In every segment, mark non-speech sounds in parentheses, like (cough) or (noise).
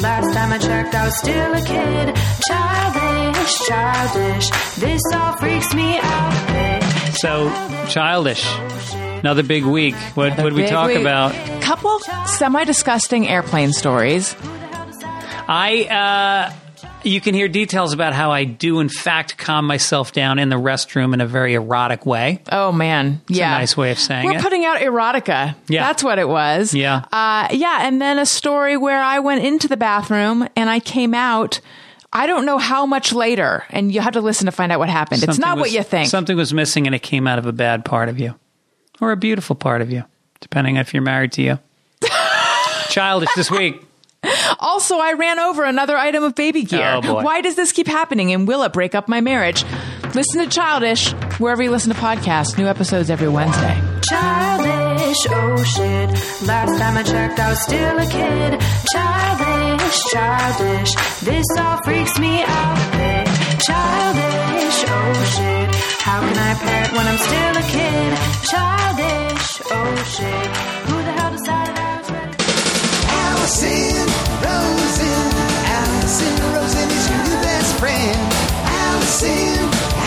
Last time I checked, I was still a kid. Childish, childish. This all freaks me out. So, childish. Another big week. What what did we talk week. about? Couple semi disgusting airplane stories. I uh you can hear details about how I do in fact calm myself down in the restroom in a very erotic way. Oh man, yeah, nice way of saying We're it. putting out erotica. Yeah. that's what it was. Yeah. uh, yeah, and then a story where I went into the bathroom and I came out. I don't know how much later, and you have to listen to find out what happened. it's Something not what you think. Something was missing and it came out of a bad part of you. Or a beautiful part of you, depending if you're married to you. (laughs) childish this week. Also, I ran over another item of baby gear. Oh. Why does this keep happening? And will it break up my marriage? Listen to Childish wherever you listen to podcasts. New episodes every Wednesday. Childish, oh shit. Last time I checked, I was still a kid. Childish, childish. This all freaks me out. Childish, oh shit. How can I parent when I'm still a kid? Childish, oh shit. Who the hell decided I was ready? Alison Rosen, Alison Rosen is your new best friend. Alison,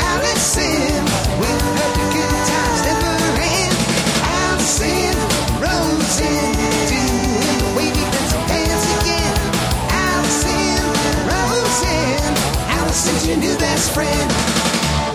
Alison, with her good times never end. Alison Rosen, doing the wavy pencil dance again. Alison Rosen, Alison's your new best friend.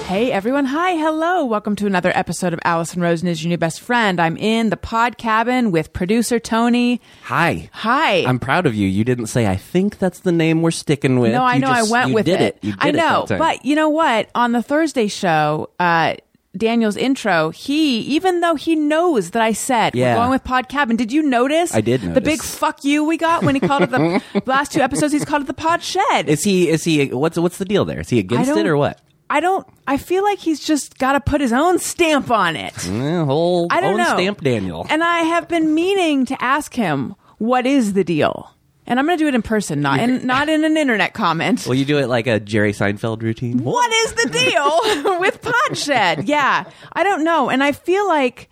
Hey everyone. Hi. Hello. Welcome to another episode of Alison Rosen is your new best friend. I'm in the pod cabin with producer Tony. Hi. Hi. I'm proud of you. You didn't say, I think that's the name we're sticking with. no, I You know. just- I went you with did it. You did I it know, that time. but you know what? On the Thursday show, uh, Daniel's intro, he, even though he knows that I said Yeah. we're going with Pod Cabin, did you notice? I did The big fuck you we got when he called it the (laughs) last two episodes, he's called it the Pod Shed. Is he, is he, what's, what's the deal there? Is he against don't- it or what? I don't, I feel like he's just got to put his own stamp on it. Eh, whole, I don't own know. stamp Daniel. And I have been meaning to ask him, what is the deal? And I'm going to do it in person, not in, (laughs) not in an internet comment. Will you do it like a Jerry Seinfeld routine? what is the deal (laughs) with Podshed? Yeah, I don't know, and I feel like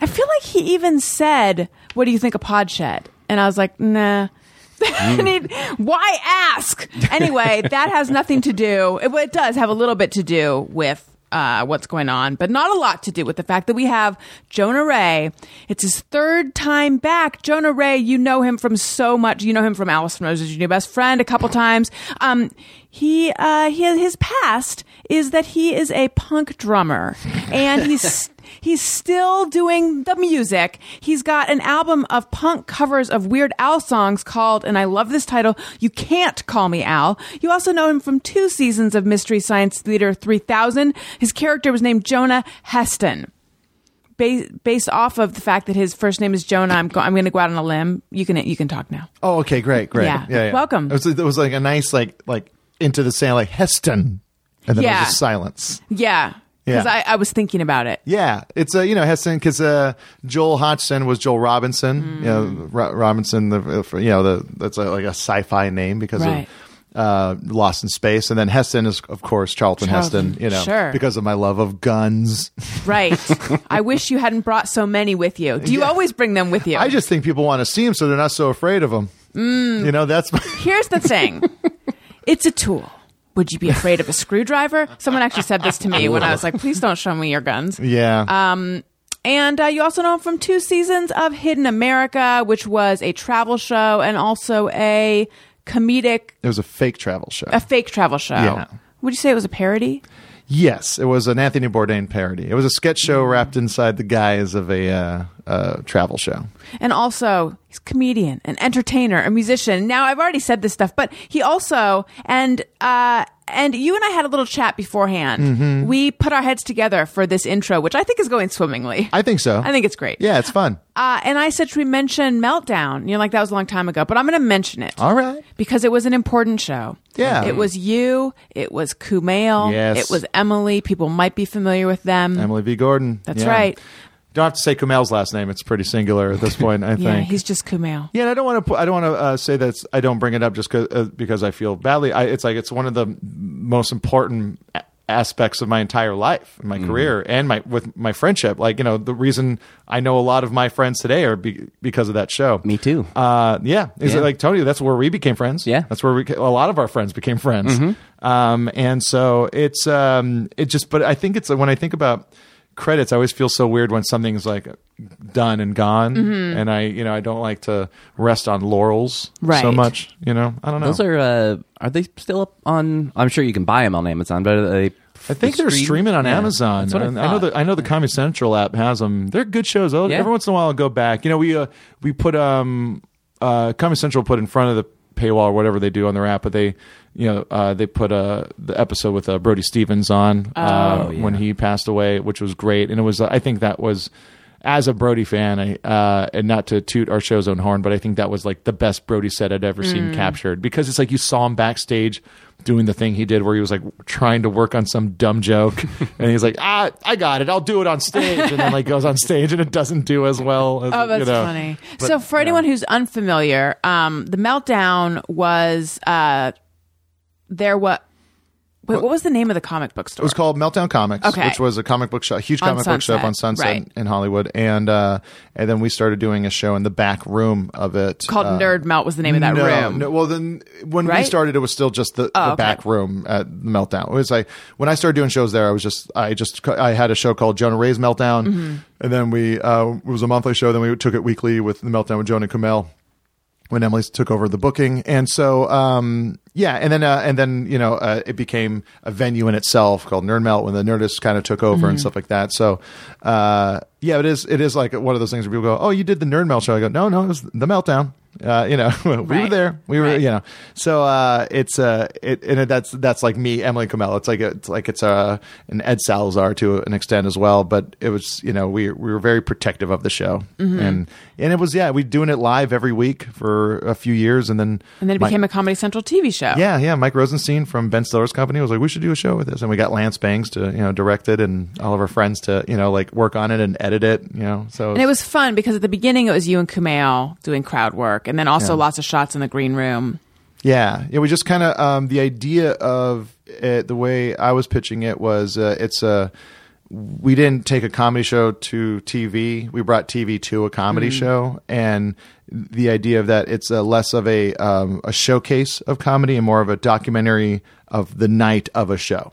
I feel like he even said, "What do you think of Podshed?" And I was like, "Nah." (laughs) He'd- why ask? Anyway, (laughs) that has nothing to do. It, it does have a little bit to do with uh, what's going on, but not a lot to do with the fact that we have Jonah Ray. It's his third time back. Jonah Ray, you know him from so much. You know him from Alice Rose your new best friend a couple times. Um, he, uh, he, his past is that he is a punk drummer, and he's. (laughs) He's still doing the music. He's got an album of punk covers of Weird Al songs called, and I love this title, You Can't Call Me Al. You also know him from two seasons of Mystery Science Theater 3000. His character was named Jonah Heston. Ba- based off of the fact that his first name is Jonah, I'm, go- I'm going to go out on a limb. You can you can talk now. Oh, okay, great, great. Yeah. Welcome. It was, it was like a nice, like, like into the sound, like Heston, and then Yeah. there was just silence. Yeah, because Yeah. I, I was thinking about it. Yeah, it's uh, you know Heston because uh, Joel Hodgson was Joel Robinson. Mm. You know Ro- Robinson, the uh, you know the that's a, like a sci-fi name because Right. of uh, Lost in Space, and then Heston is of course Charlton, Charlton, Heston. You know sure. because of my love of guns. (laughs) Right. I wish you hadn't brought so many with you. Do you always bring them with you? I just think people want to see them so they're not so afraid of them. Mm. You know that's my, (laughs) Here's the thing it's a tool. Would you be afraid of a screwdriver? Someone actually said this to me when I was like, please don't show me your guns. yeah. Um, And uh, you also know him from two seasons of Hidden America, which was a travel show and also a comedic, it was a fake travel show. a fake travel show. Yeah. Would you say it was a parody? Yes, it was an Anthony Bourdain parody. It was a sketch show wrapped inside the guise of a uh, uh, travel show. And also, he's a comedian, an entertainer, a musician. Now, I've already said this stuff, but he also and uh, and you and I had a little chat beforehand. Mm-hmm. We put our heads together for this intro, which I think is going swimmingly. I think so. I think it's great. Yeah, it's fun. Uh, and I said, should we mention Meltdown? You're like, that was a long time ago, but I'm going to mention it. All right. Because it was an important show. Yeah. It was you. It was Kumail. Yes. It was Emily. People might be familiar with them. Emily V. Gordon. That's Yeah. right. Don't have to say Kumail's last name. It's pretty singular at this (laughs) point. I think. Yeah, he's just Kumail. Yeah, and I don't want to. I don't want to uh, say that I don't bring it up just 'cause- uh, because I feel badly. I, it's like it's one of the most important aspects of my entire life and my career and my with my friendship like you know the reason i know a lot of my friends today are be, because of that show Me too. uh yeah is Yeah. it like tony that's where we became friends Yeah. that's where we a lot of our friends became friends um and so it's um it just but i think it's when i think about credits i always feel so weird when something's like done and gone and i you know i don't like to rest on laurels so much you know i don't know Those are uh, are they still up on? I'm sure you can buy them on Amazon, but are they? I think they're stream- streaming on Yeah, Amazon. That's what I, And I know the I know the Comedy Central app has them. They're good shows. I'll, Yeah. Every once in a while, I'll go back. You know, we uh, we put um uh Comedy Central put in front of the paywall or whatever they do on their app, but they you know uh, they put uh, the episode with uh, Brody Stevens on uh, Oh, yeah. when he passed away, which was great, and it was uh, I think that was. As a Brody fan, I, uh, and not to toot our show's own horn, but I think that was like the best Brody set I'd ever seen captured because it's like you saw him backstage doing the thing he did where he was like trying to work on some dumb joke (laughs) and he's like ah i got it i'll do it on stage and then like goes on stage and it doesn't do as well as Oh, that's you know. funny. But, so, for anyone who's unfamiliar, um, the meltdown was uh, there. What? Wait, what was the name of the comic book store? it was called meltdown comics Okay. which was a comic book shop huge On comic book shop Sunset, on sunset right. in hollywood and uh and then we started doing a show in the back room of it called uh, Nerd Melt. Was the name of that no, room? No, well, then when we started, it was still just the, Oh, the okay. back room at Meltdown. It was like when I started doing shows there, I was just I just I had a show called Jonah Ray's Meltdown, Mm-hmm. and then we uh, it was a monthly show. Then we took it weekly with the Meltdown with Jonah Kumail when Emily took over the booking, and so um, yeah, and then uh, and then you know uh, it became a venue in itself called Nerd Melt when the Nerdist kind of took over Mm-hmm. and stuff like that. So uh, yeah, it is it is like one of those things where people go, oh, you did the Nerd Melt show. I go, no, no, it was the Meltdown. Uh, you know, (laughs) we were there. We were, Right. you know. So uh, it's uh, it and it, that's that's like me, Emily Kumail. It's like a, it's like it's uh, an Ed Salazar to an extent as well. But it was, you know, we we were very protective of the show, Mm-hmm. and and it was yeah, we doing it live every week for a few years, and then and then it my- became a Comedy Central TV show. yeah, yeah. Mike Rosenstein from Ben Stiller's company was like, we should do a show with this, and we got Lance Bangs to you know direct it, and all of our friends to you know like work on it and edit it. You know, so And it was fun because at the beginning it was you and Kumail doing crowd work, and then also Yeah. lots of shots in the green room. Yeah, yeah. We just kind of um, the idea of it, the way I was pitching it was uh, it's a we didn't take a comedy show to TV. We brought TV to a comedy show, and the idea of that it's a less of a um, a showcase of comedy and more of a documentary of the night of a show.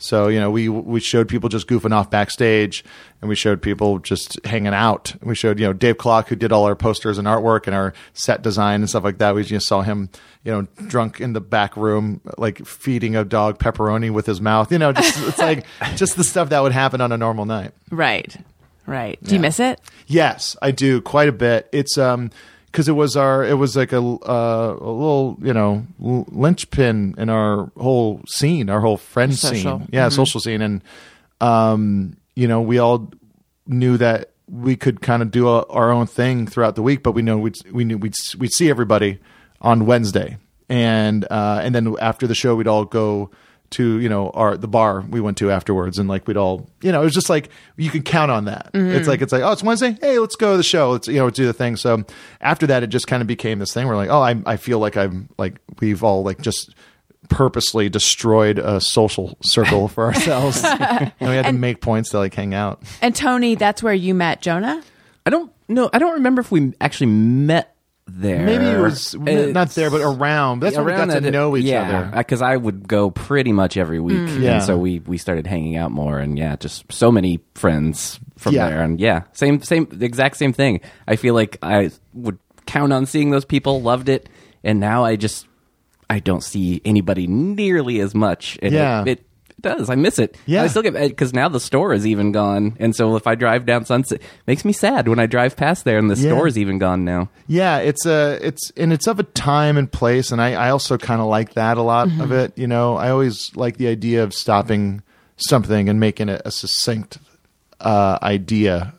So you know, we we showed people just goofing off backstage, and we showed people just hanging out. We showed you know Dave Kloc who did all our posters and artwork and our set design and stuff like that. We just saw him you know drunk in the back room like feeding a dog pepperoni with his mouth. You know, just it's like (laughs) just the stuff that would happen on a normal night. Right, right. Do you miss it? Yes, I do quite a bit. It's um because it was our it was like a uh, a little you know linchpin in our whole scene, our whole friend Social. scene, yeah, social scene, and um you know we all knew that we could kind of do a, our own thing throughout the week, but we know we'd we knew we'd we'd see everybody on Wednesday, and uh and then after the show we'd all go to you know our the bar we went to afterwards and like we'd all you know it was just like you can count on that. Mm-hmm. It's like it's like oh it's wednesday? Hey let's go to the show. Let's you know do the thing. So after that it just kind of became this thing where like oh i, I feel like i'm like we've all like just purposely destroyed a social circle for ourselves. (laughs) And we had to make points to like hang out. And Tony, that's where you met Jonah. I don't know. I don't remember if we actually met there. maybe it was It's- not there but around that's when we got to know each yeah, other Because I would go pretty much every week, mm. Yeah. and so we we started hanging out more, and yeah, just so many friends from Yeah. there, and yeah, same same exact same thing. I feel like I would count on seeing those people, loved it, and now I just I don't see anybody nearly as much. And Yeah. it, it does. I miss it. Yeah. I still get because now the store is even gone, and so if I drive down Sunset, it makes me sad when I drive past there and the Yeah. store is even gone now. Yeah, it's a it's and it's of a time and place, and I I also kind of like that a lot of it. You know, I always like the idea of stopping something and making it a succinct uh, idea.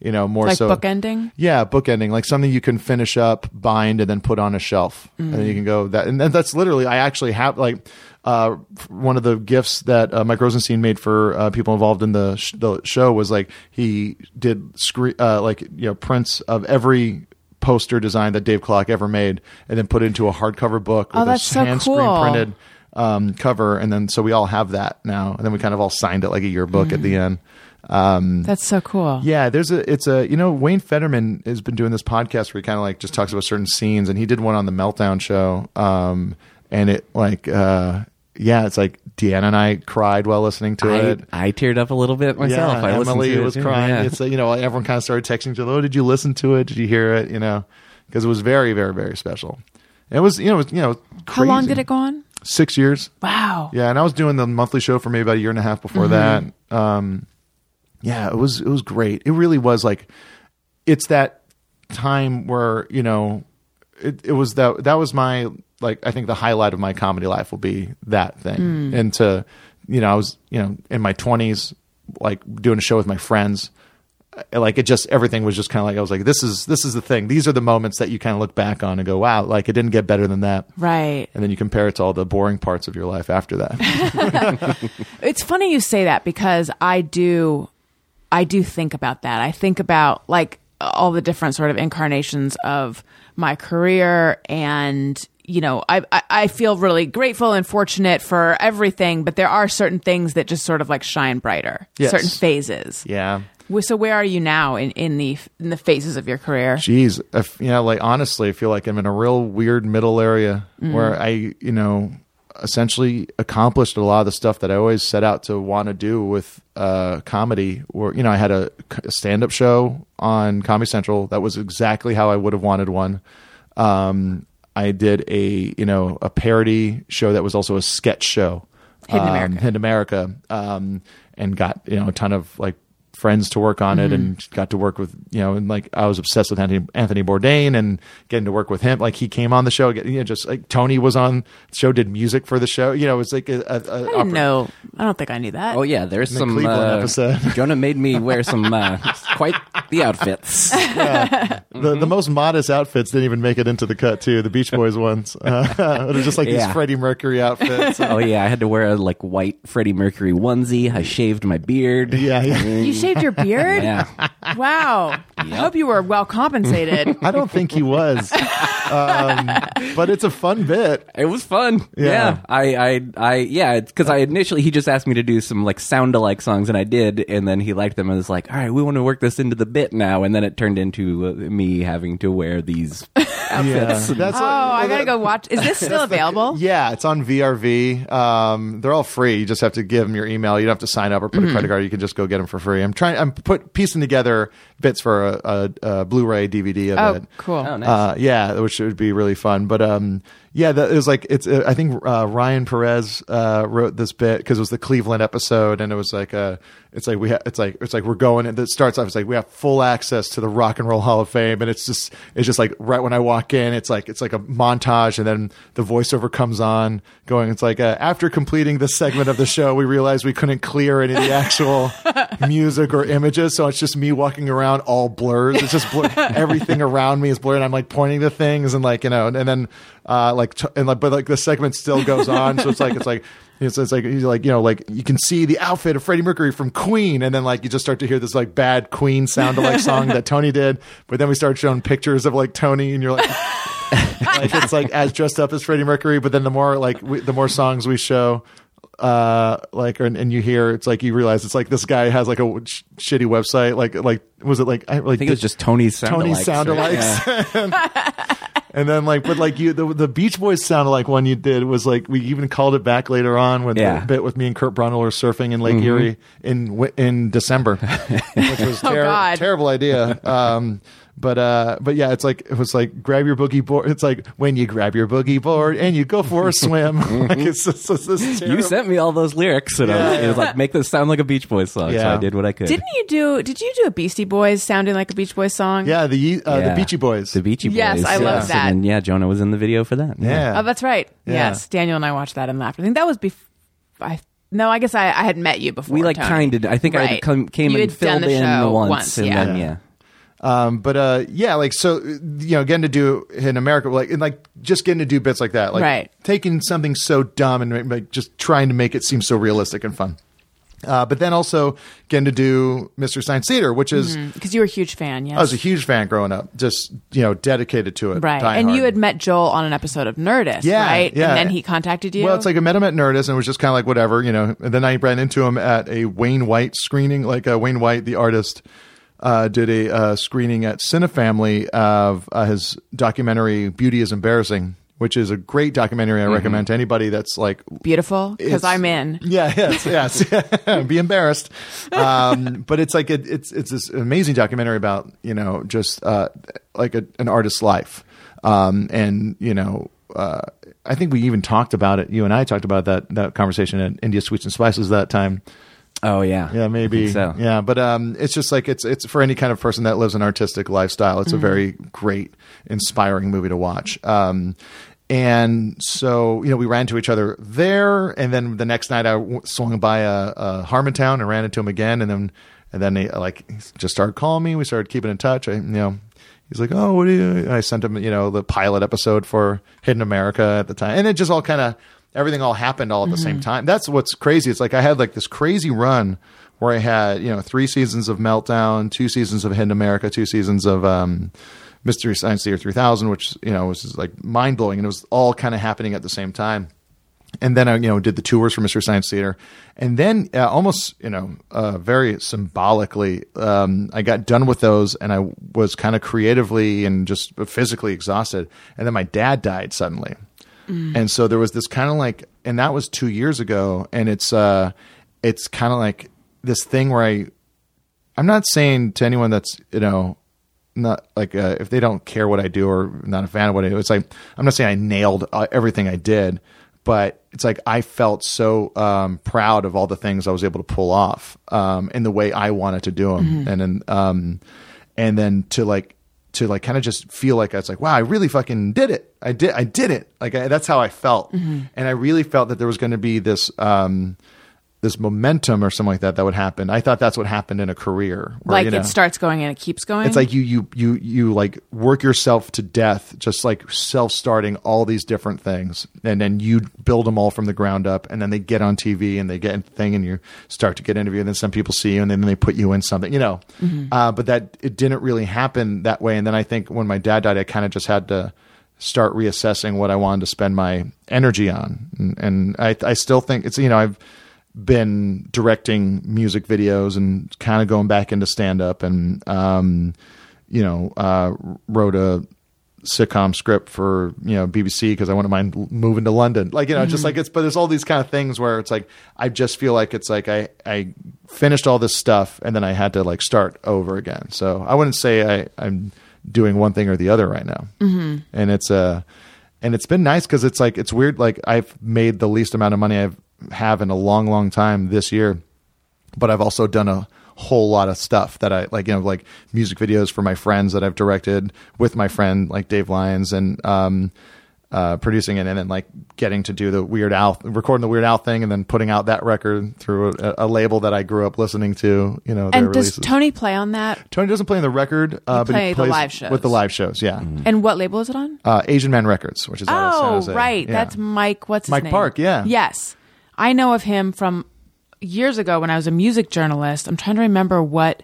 You know, more Like so bookending? Yeah, bookending, like something you can finish up, bind, and then put on a shelf, and then you can go that. And then that's literally, I actually have like uh, one of the gifts that uh, Mike Rosenstein made for uh, people involved in the sh- the show was like he did screen uh, like you know prints of every poster design that Dave Kloc ever made, and then put it into a hardcover book Oh, with that's a so hand cool. screen printed um, cover, and then so we all have that now, and then we kind of all signed it like a yearbook at the end. Um, That's so cool. yeah, there's a it's a you know Wayne Federman has been doing this podcast where he kind of like just talks about certain scenes, and he did one on the Meltdown show, um, and it like uh, yeah, it's like Deanna and I cried while listening to I, it. I teared up a little bit myself. Yeah, I listened Emily to it was too. crying. Yeah. It's you know everyone kind of started texting each other. Oh, did you listen to it? Did you hear it? You know, because it was very very very special. It was you know it was, you know How long did it go on? Six years. Wow. Yeah, and I was doing the monthly show for maybe about a year and a half before Mm-hmm. that. Um, yeah, it was it was great. It really was like it's that time where you know it, it was that that was my like I think the highlight of my comedy life will be that thing, Hmm. and to you know I was you know in my twenties like doing a show with my friends. Like it just everything was just kind of like I was like this is this is the thing these are the moments that you kind of look back on and go wow like it didn't get better than that Right. and then you compare it to all the boring parts of your life after that (laughs) It's funny you say that because I do I do think about that. I think about like all the different sort of incarnations of my career and you know, I, I I feel really grateful and fortunate for everything, but there are certain things that just sort of like shine brighter. Yes. Certain phases. yeah So where are you now in, in the in the phases of your career? Jeez, if, you know, like honestly, I feel like I'm in a real weird middle area Mm-hmm. where I, you know, essentially accomplished a lot of the stuff that I always set out to want to do with uh, comedy. Where you know, I had a, a stand-up show on Comedy Central that was exactly how I would have wanted one. Um, I did a, you know, a parody show that was also a sketch show, Hidden um, America. Hidden America, um, and got you know a ton of like friends to work on it, and got to work with you know, and like I was obsessed with Anthony Anthony Bourdain and getting to work with him. Like he came on the show, get- you know, just like Tony was on the show, did music for the show. You know, it was like a, a, a I didn't know. I don't think I knew that. Oh yeah, there's the some Cleveland uh, episode. (laughs) Jonah made me wear some uh, quite the outfits. (laughs) Yeah. the, the most modest outfits didn't even make it into the cut too. The Beach Boys ones, uh, (laughs) it was just like Yeah. these Freddie Mercury outfits. Oh yeah, I had to wear a like white Freddie Mercury onesie. I shaved my beard. yeah, yeah. you shaved your beard? (laughs) Yeah. Wow. I hope you were well compensated. (laughs) I don't think he was, um, but it's a fun bit. It was fun. Yeah. Yeah, I, I, I, yeah, because I initially he just asked me to do some like sound alike songs, and I did, and then he liked them and was like, "All right, we want to work this into the bit now," and then it turned into uh, me having to wear these (laughs) outfits. Yeah, (laughs) that's Oh, I gotta go watch. Is this (laughs) still available? Yeah, it's on VRV. Um, they're all free. You just have to give them your email. You don't have to sign up or put a credit card. You can just go get them for free. I'm trying. I'm put piecing together bits for a, a, a Blu-ray DVD of Oh, it. cool. Oh, nice. Uh, yeah, which would be really fun. But um, yeah, that, it was like it's. Uh, I think uh, Ryan Perez uh, wrote this bit because it was the Cleveland episode, and it was like uh It's like we. Ha- it's like it's like we're going. And it starts off. It's like we have full access to the Rock and Roll Hall of Fame, and it's just it's just like right when I walk in, it's like it's like a montage, and then the voiceover comes on, going. It's like uh, after completing this segment of the show, we realized we couldn't clear any of the actual (laughs) music or images, so it's just me walking around all blurs. It's just blur- everything around me is blurred. And I'm like pointing to things and like you know, and then uh, like t- and like but like the segment still goes on, so it's like it's like. It's, it's like he's like you know like you can see the outfit of Freddie Mercury from Queen, and then like you just start to hear this like bad Queen sound alike song that Tony did, but then we start showing pictures of like Tony, and you're like, (laughs) like it's like as dressed up as Freddie Mercury, but then the more like we, the more songs we show, uh, like and, and you hear, it's like you realize it's like this guy has like a sh- shitty website, like like was it like I, like I think it was just Tony's sound Tony's sound alikes. (laughs) And then like, but like you, the, the Beach Boys sounded like one you did was like we even called it back later on with Yeah. the bit with me and Kurt Braunohler were surfing in Lake Erie in in December, (laughs) which was Oh, ter- God. terrible idea. Um, but uh, but yeah, it's like it was like grab your boogie board. It's like when you grab your boogie board and you go for a swim. (laughs) like it's just, it's just You sent me all those lyrics, and I Yeah. it was like, make this sound like a Beach Boys song. So I did what I could. Didn't you do? Did you do a Beastie Boys sounding like a Beach Boys song? yeah the uh, the Yeah. Beachy Boys. The Beachy Boys. Yes, I love yes. that. And yeah, Jonah was in the video for that. yeah. Oh, that's right. Yeah. Yes, Daniel and I watched that and laughed. I think that was before. I no, I guess I, I had met you before. We like Tony. kind of. I think I Right. had come, came You and had done filled the in show once, once, and yeah. then yeah. Um, but uh, yeah, like so, you know, getting to do in America, like and like just getting to do bits like that, like Right. taking something so dumb and like just trying to make it seem so realistic and fun. Uh, but then also getting to do Mystery Science Theater, which is Because you were a huge fan, Yeah, I was a huge fan growing up, just you know dedicated to it. right. And you had met Joel on an episode of Nerdist, Yeah, right? yeah. And then he contacted you. Well, it's like I met him at Nerdist and it was just kind of like whatever, you know. And then I ran into him at a Wayne White screening. Like uh, Wayne White, the artist, uh, did a uh, screening at Cinefamily of uh, his documentary "Beauty is Embarrassing," which is a great documentary. I recommend to anybody that's like beautiful because I'm in. yeah, yes, (laughs) yes. (laughs) Be embarrassed. Um, but it's like it, it's it's this amazing documentary about you know just uh, like a, an artist's life, um, and you know. Uh, I think we even talked about it. You and I talked about that that conversation at India Sweets and Spices that time. Oh yeah, Yeah, maybe. So. Yeah, but um, it's just like it's it's for any kind of person that lives an artistic lifestyle. It's a very great, inspiring movie to watch. Um, and so you know, we ran into each other there, and then the next night I w- swung by a, a Harmontown and ran into him again, and then and then he like he just started calling me. We started keeping in touch. I you know. He's like, oh, what do you? I sent him, you know, the pilot episode for Hidden America at the time, and it just all kind of everything all happened all at the same time. That's what's crazy. It's like I had like this crazy run where I had you know three seasons of Meltdown, two seasons of Hidden America, two seasons of um, Mystery Science Theater 3000, which you know was just, like mind blowing, and it was all kind of happening at the same time. And then I, you know, did the tours for Mystery Science Theater, and then uh, almost, you know, uh, very symbolically, um, I got done with those, and I was kind of creatively and just physically exhausted, and then my dad died suddenly, and so there was this kind of like, and that was two years ago, and it's, uh, it's kind of like this thing where I, I'm not saying to anyone that's, you know, not like uh, if they don't care what I do or not a fan of what I do. It's like I'm not saying I nailed uh, everything I did, but it's like I felt so um, proud of all the things I was able to pull off um, in the way I wanted to do them, and then um, and then to like to like kind of just feel like it's like wow, I really fucking did it. I did I did it. Like I, that's how I felt, and I really felt that there was going to be this. Um, this momentum or something like that that would happen. I thought that's what happened in a career. where, like you know, it starts going and it keeps going. it's like you you you you like work yourself to death, just like self starting all these different things, and then you build them all from the ground up, and then they get on TV and they get the thing, and you start to get interviewed, and then some people see you, and then they put you in something, you know. Uh, but that it didn't really happen that way, and then I think when my dad died, I kind of just had to start reassessing what I wanted to spend my energy on, and, and I I still think it's you know I've been directing music videos and kind of going back into stand up and um, you know uh, wrote a sitcom script for you know BBC because I wouldn't mind moving to London. Like you know just like it's but there's all these kind of things where it's like I just feel like it's like I I finished all this stuff and then I had to like start over again. So I wouldn't say I I'm doing one thing or the other right now. Mm-hmm. and it's uh and it's been nice because it's like it's weird like I've made the least amount of money I've have in a long long time this year but I've also done a whole lot of stuff that I like, you know, like music videos for my friends that I've directed with my friend like Dave Lyons and um, uh, producing it and then like getting to do the Weird Al, recording the Weird Al thing and then putting out that record through a, a label that I grew up listening to, you know, and does releases. Tony play on that? Tony doesn't play on the record, uh, but play he the plays live shows. with the live shows. Yeah. And what label is it on? Uh, Asian Man Records, which is out of San Oh, Jose. right. Yeah. That's Mike. What's his Mike name? Park, yeah. Yes, I know of him from years ago when I was a music journalist. I'm trying to remember what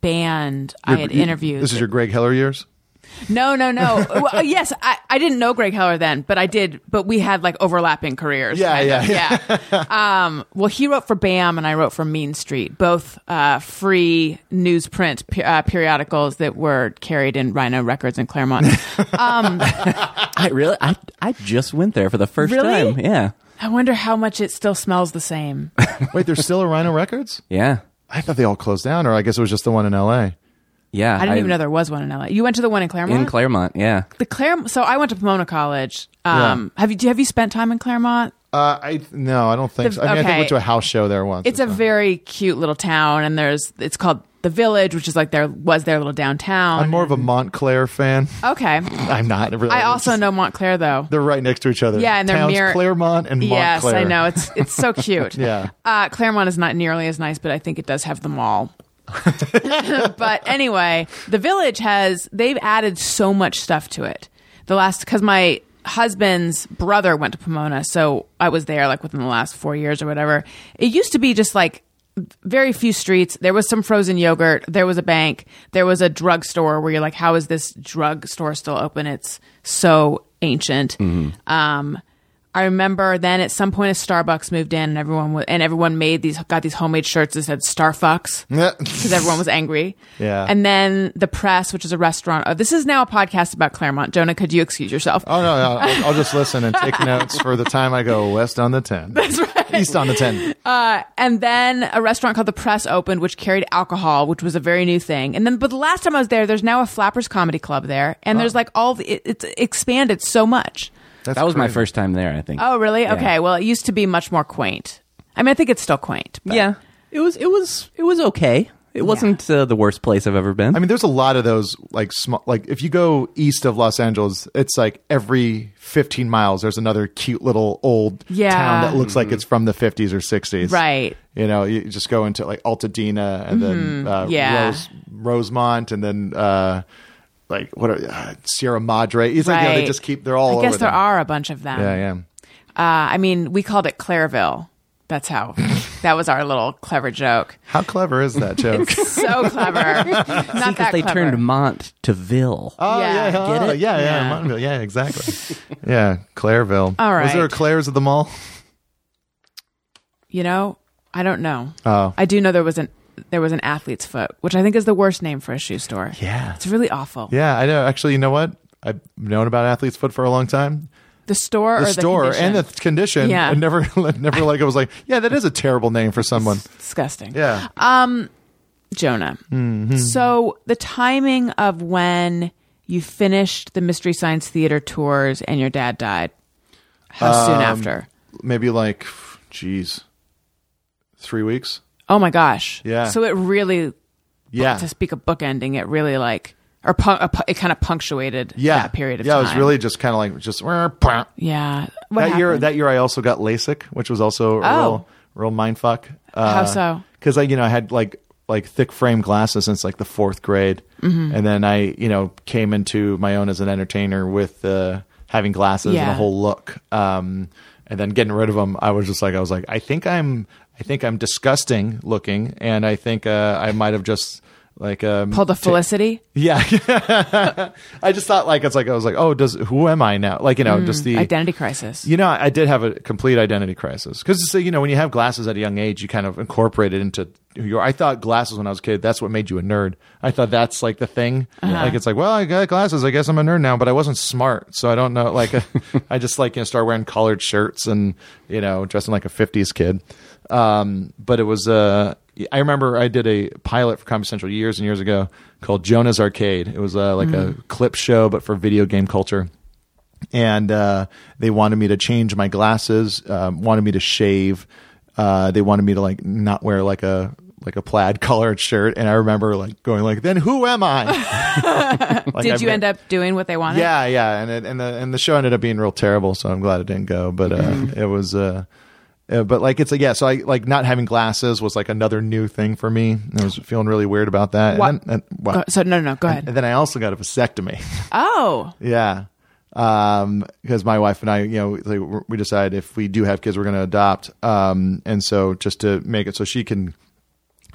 band I had you- interviewed. This is your Greg Heller years? No, no, no. (laughs) well, yes, I, I didn't know Greg Heller then, but I did. But we had like overlapping careers. Yeah, kind of, yeah, yeah. (laughs) um, well, he wrote for BAM, and I wrote for Mean Street, both uh, free newsprint pe- uh, periodicals that were carried in Rhino Records in Claremont. (laughs) I really, I, I just went there for the first Really? time. Yeah, I wonder how much it still smells the same. (laughs) Wait, there's still a Rhino Records? yeah, I thought they all closed down, or I guess it was just the one in L.A. yeah. I didn't even know there was one in LA. You went to the one in Claremont. in Claremont. Yeah, the Claremont. So I went to Pomona College. Um, Have you have you spent time in Claremont? Uh, I no, I don't think The- so. I mean, I think I okay. went to a house show there once. It's a very cute little town, and there's it's called the Village, which is like their was their little downtown. I'm more of a Montclair fan. okay. (laughs) I'm not. Really. I also know Montclair though. They're right next to each other. Yeah, and they're Towns mirror- Claremont and Montclair. Yes, I know it's it's so (laughs) cute. Yeah. uh, Claremont is not nearly as nice, but I think it does have the mall. (laughs) but anyway, the village has they've added so much stuff to it. The last because my husband's brother went to Pomona, so I was there like within the last four years or whatever. It used to be just like very few streets. There was some frozen yogurt. There was a bank. There was a drugstore where you're like, how is this drugstore still open? It's so ancient. Um, I remember then at some point a Starbucks moved in and everyone and everyone made these got these homemade shirts that said Starfucks Yeah. (laughs) because everyone was angry. Yeah. And then the press, which is a restaurant. Oh, this is now a podcast about Claremont. Jonah, could you excuse yourself? Oh no, no I'll, I'll just listen and take (laughs) notes for the time I go west on the ten. That's right. (laughs) East on the ten. Uh, and then a restaurant called the Press opened, which carried alcohol, which was a very new thing. And then, but the last time I was there, there's now a Flappers Comedy Club there, and there's like all the, it, it's expanded so much. That's That was my first time there. I think. Oh, really? Yeah. Okay. Well, it used to be much more quaint. I mean, I think it's still quaint. But yeah. It was. It was. It was okay. It wasn't uh, the worst place I've ever been. I mean, there's a lot of those like small. Like if you go east of Los Angeles, it's like every 15 miles there's another cute little old Yeah. town that looks like it's from the 50s or 60s. Right. You know, you just go into like Altadena and then uh, Mm-hmm. Yeah. Rose, Rosemont and then uh, like what are uh, Sierra Madre. It's like you know, they Right. just keep. They're all. I guess over there them. are a bunch of them. Yeah, yeah. Uh, I mean, we called it Clareville. That's how. that was our little clever joke. How clever is that joke? (laughs) So clever. (laughs) Not because that they clever. turned Mont to Ville. Oh Yeah. yeah, Get oh, it? yeah, yeah, Yeah. Montville. yeah, exactly. (laughs) yeah, Clareville. All Was there a. Claire's at the mall? You know, I don't know. Oh. I do know there was an there was an athlete's foot, which I think is the worst name for a shoe store. Yeah. It's really awful. Yeah, I know. Actually, you know what? I've known about athlete's foot for a long time. The store The or store the condition? and the condition. Yeah. I never, (laughs) never like. I was like, yeah, that is a terrible name for someone. disgusting. Yeah. Um, Jonah. Mm-hmm. So the timing of when you finished the Mystery Science Theater tours and your dad died. How Um, soon after? Maybe like, geez, three weeks. Oh my gosh. Yeah. So it really, Yeah. to speak of bookending, it really like, or pu- it kind of punctuated yeah. that period of yeah, time. Yeah, it was really just kind of like just Yeah. What that year. That year, I also got LASIK, which was also a Oh. real, real mind fuck. Uh, How so? Because I, you know, I had like like thick frame glasses since like the fourth grade, Mm-hmm. and then I, you know, came into my own as an entertainer with uh, having glasses and a whole look. Um, and then getting rid of them, I was just like, I was like, I think I'm, I think I'm disgusting looking, and I think uh, I might have just like um, ta- Felicity? yeah. (laughs) I just thought like it's like I was like, oh, does who am I now? Like you know, just the Identity crisis. you know, I did have a complete identity crisis because you know when you have glasses at a young age, you kind of incorporate it into who you are. I thought glasses when I was a kid. That's what made you a nerd. I thought that's like the thing. Like it's like, well, I got glasses. I guess I'm a nerd now, but I wasn't smart, so I don't know. Like (laughs) I just like you know start wearing collared shirts and you know dressing like a '50s kid. Um, but it was uh, I remember I did a pilot for Comedy Central years and years ago called Jonah's Arcade. It was uh, like a clip show, but for video game culture and uh, they wanted me to change my glasses, um, wanted me to shave. Uh, they wanted me to like not wear like a like a plaid (laughs) colored shirt. And I remember like going like, then who am I? (laughs) (laughs) Like, Did I've you got- end up doing what they wanted? Yeah, yeah, and it, and the and the show ended up being real terrible. So I'm glad it didn't go. But uh, it was. Uh, uh, but like it's like yeah, so I like not having glasses was like another new thing for me. I was feeling really weird about that. What? And then, and? Go- so no, no, no. Go ahead. and then I also got a vasectomy. (laughs) oh, Yeah. Um, because my wife and I, you know, like, we decided if we do have kids, we're going to adopt. Um, and so just to make it so she can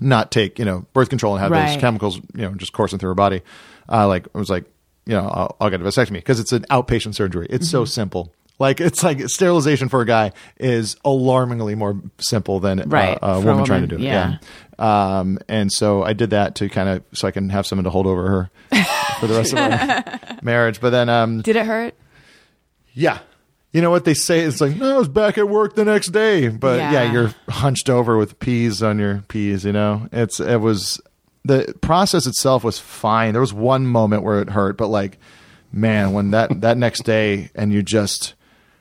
not take, you know, birth control and have Right. those chemicals, you know, just coursing through her body. Uh, like, I was like, you know, I'll, I'll get a vasectomy because it's an outpatient surgery. It's so simple. Like, it's like sterilization for a guy is alarmingly more simple than uh, Right, a for a woman trying to do it. yeah. Yeah. Um, and so I did that to kind of, so I can have someone to hold over her for the rest of our (laughs) marriage. But then, um, did it hurt? yeah. You know what they say? It's like, no, I was back at work the next day. But yeah, Yeah. you're hunched over with peas on your peas, you know? It's, it was, the process itself was fine. There was one moment where it hurt, but like, man, when that, that next day and you just,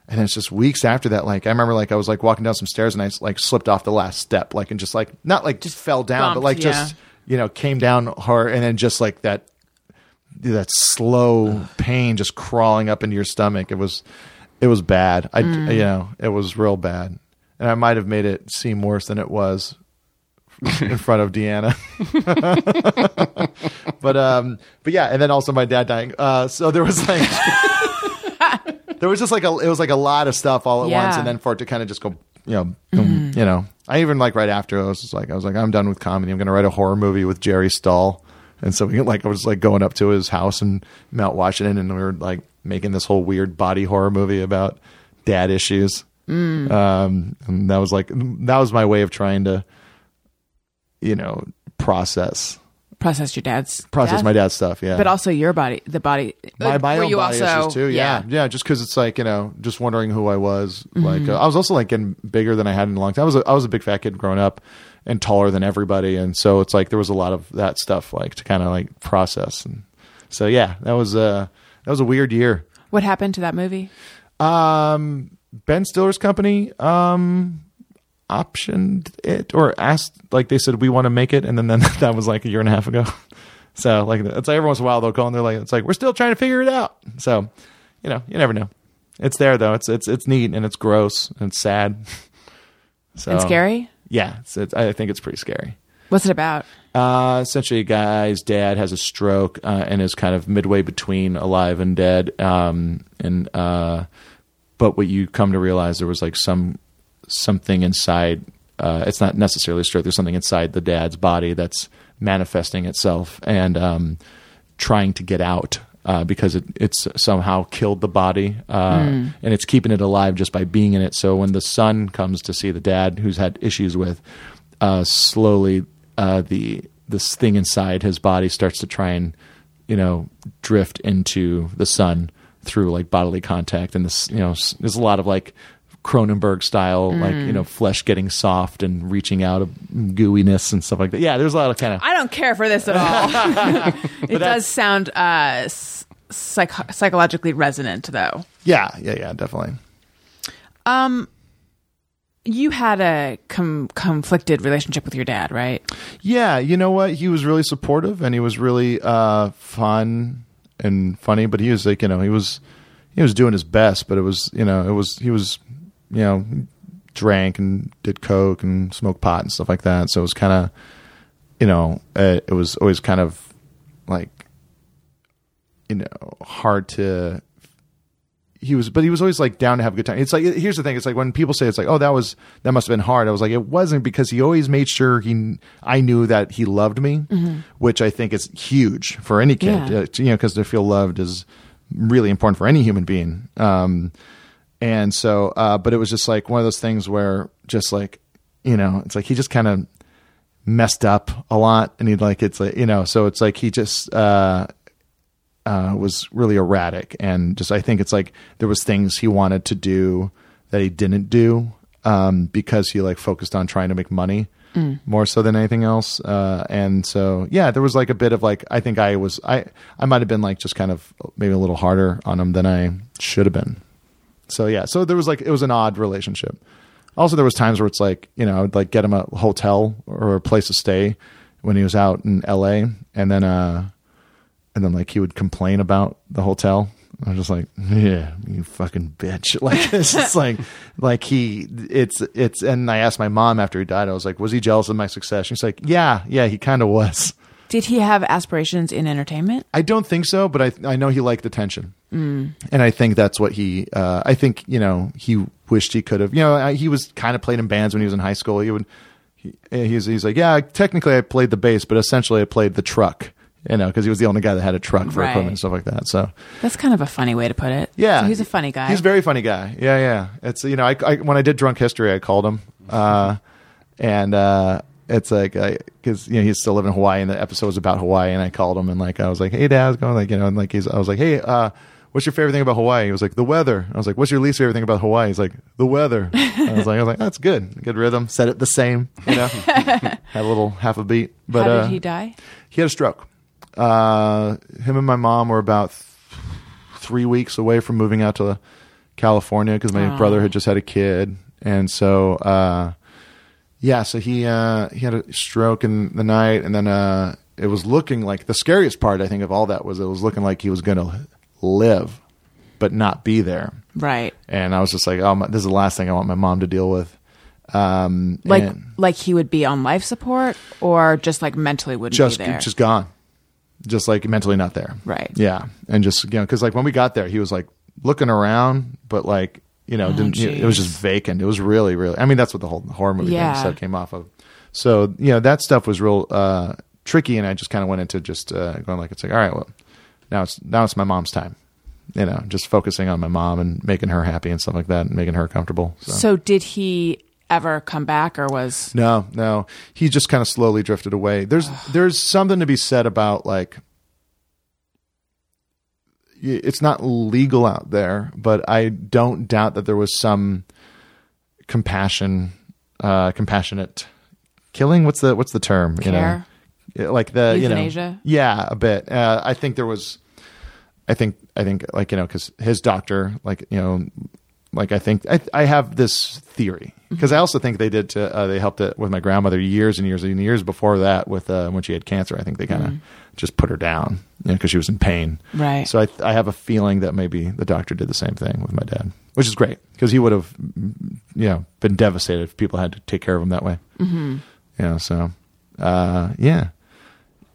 and it's just weeks after that. Like, I remember like I was like walking down some stairs and I like slipped off the last step, like, and just like, not like just fell down, but like yeah. just, you know, came down hard and then just like that, that slow pain just crawling up into your stomach. It was, it was bad. I, Mm. you know, it was real bad, and I might have made it seem worse than it was (laughs) in front of Deanna. (laughs) but um, but yeah, and then also my dad dying. Uh, so there was like. (laughs) There was just like a, it was like a lot of stuff all at Yeah. once, and then for it to kind of just go you know, you know, I even like right after I was just like, I was like, I'm done with comedy. I'm going to write a horror movie with Jerry Stahl. And so we like, I was like going up to his house in Mount Washington and we were like making this whole weird body horror movie about dad issues. Um, and that was like, that was my way of trying to, you know, process, Process your dad's process death. my dad's stuff. Yeah. but also your body, the body. my, my own you body also- issues too. Yeah, yeah. just because it's like you know, just wondering who I was. Like uh, I was also like getting bigger than I had in a long time. I was a, I was a big fat kid growing up and taller than everybody, and so it's like there was a lot of that stuff like to kind of like process. And so yeah, that was uh that was a weird year. What happened to that movie? Um, Ben Stiller's company um optioned it or asked like they said we want to make it, and then then (laughs) that was like a year and a half ago. (laughs) So like it's like every once in a while they'll call and they're like it's like we're still trying to figure it out. So you know you never know. It's there though. It's it's it's neat and it's gross and it's sad. (laughs) So And scary? Yeah, it's, it's, I think it's pretty scary. What's it about? Uh, essentially, a guy's dad has a stroke uh, and is kind of midway between alive and dead. Um, and uh, but what you come to realize there was like some something inside. Uh, it's not necessarily a stroke. There's something inside the dad's body that's manifesting itself and um, trying to get out. Uh, because it, it's somehow killed the body, uh, and it's keeping it alive just by being in it. So when the son comes to see the dad, who's had issues with, uh, slowly uh, the this thing inside his body starts to try and you know drift into the sun through like bodily contact and this you know there's a lot of like Cronenberg style like you know flesh getting soft and reaching out of gooiness and stuff like that yeah there's a lot of kind of I don't care for this at all. (laughs) (laughs) it does sound uh, psych- psychologically resonant, though. yeah yeah yeah definitely Um, You had a com- conflicted relationship with your dad, right? Yeah, you know what? He was really supportive and he was really uh, fun and funny. But he was like, you know, he was he was doing his best. But it was, you know, it was he was, you know, drank and did coke and smoked pot and stuff like that. So it was kind of, you know, uh, it was always kind of like, you know, hard to he was but he was always like down to have a good time. It's like here's the thing. It's like when people say it's like oh that was that must have been hard. I was like it wasn't because he always made sure he i knew that he loved me which i think is huge for any kid. Yeah. uh, you know because to feel loved is really important for any human being. Um and so uh but it was just like one of those things where just like you know it's like he just kind of messed up a lot and he'd like it's like you know so it's like he just uh uh, was really erratic and just I think it's like there was things he wanted to do that he didn't do um, because he like focused on trying to make money more so than anything else. Uh, and so yeah, there was like a bit of like I think I was I I might have been like just kind of maybe a little harder on him than I should have been. So yeah, so there was like it was an odd relationship. Also, there was times where it's like you know I would like get him a hotel or a place to stay when he was out in L.A. and then uh and then like he would complain about the hotel. I'm just like, yeah, you fucking bitch. (laughs) Like it's just like, like he, it's, it's, and I asked my mom after he died, I was like, was he jealous of my success? She's like, yeah, yeah, he kind of was. Did he have aspirations in entertainment? I don't think so, but I, I know he liked attention. And I think that's what he, uh, I think, you know, he wished he could have, you know, I, he was kind of played in bands when he was in high school. He would, he, he's, he's like, yeah, technically I played the bass, but essentially I played the truck, you know, because he was the only guy that had a truck for Right. equipment and stuff like that. So, That's kind of a funny way to put it. Yeah, So he's a funny guy. He's a very funny guy. Yeah, yeah. It's you know, I, I when I did Drunk History, I called him, uh, and uh, it's like because you know he's still living in Hawaii, and the episode was about Hawaii, and I called him and like I was like, hey, Dad, how's it going? Like you know, and like he's I was like, hey, uh, what's your favorite thing about Hawaii? He was like, the weather. I was like, what's your least favorite thing about Hawaii? He's like, the weather. (laughs) I was like, I was like, that's good, good rhythm. Said it the same, you know, (laughs) had a little half a beat. But How uh, did he die? he had a stroke. Uh, him and my mom were about th- three weeks away from moving out to California because my brother had just had a kid, and so uh, yeah, so he uh, he had a stroke in the night, and then uh, it was looking like the scariest part I think of all that was it was looking like he was going to live, but not be there, Right. and I was just like, oh, my, this is the last thing I want my mom to deal with. Um, Like and- like he would be on life support or just like mentally wouldn't just be there. just gone just like mentally not there Right. yeah and just you know because like when we got there he was like looking around but like You know, didn't you know, it was just vacant. It was really, really. I mean, that's what the whole horror movie Yeah. thing stuff came off of. So you know, that stuff was real uh, tricky, and I just kind of went into just uh, going like, it's like, all right, well, now it's now it's my mom's time. You know, just focusing on my mom and making her happy and stuff like that, and making her comfortable. So, So did he ever come back, or was no, no, he just kind of slowly drifted away. There's there's something to be said about like it's not legal out there, but I don't doubt that there was some compassion, uh, compassionate killing. What's the what's the term? You know, like the you know, Euthanasia? yeah, a bit. Uh, I think there was. I think I think like you know because his doctor like you know like I think I I have this theory because I also think they did to uh, they helped it with my grandmother years and years and years before that with uh, when she had cancer. I think they kind of just put her down you know because she was in pain. Right. So I I have a feeling that maybe the doctor did the same thing with my dad, which is great because he would have you know been devastated if people had to take care of him that way. Mm-hmm. You know, so uh, yeah,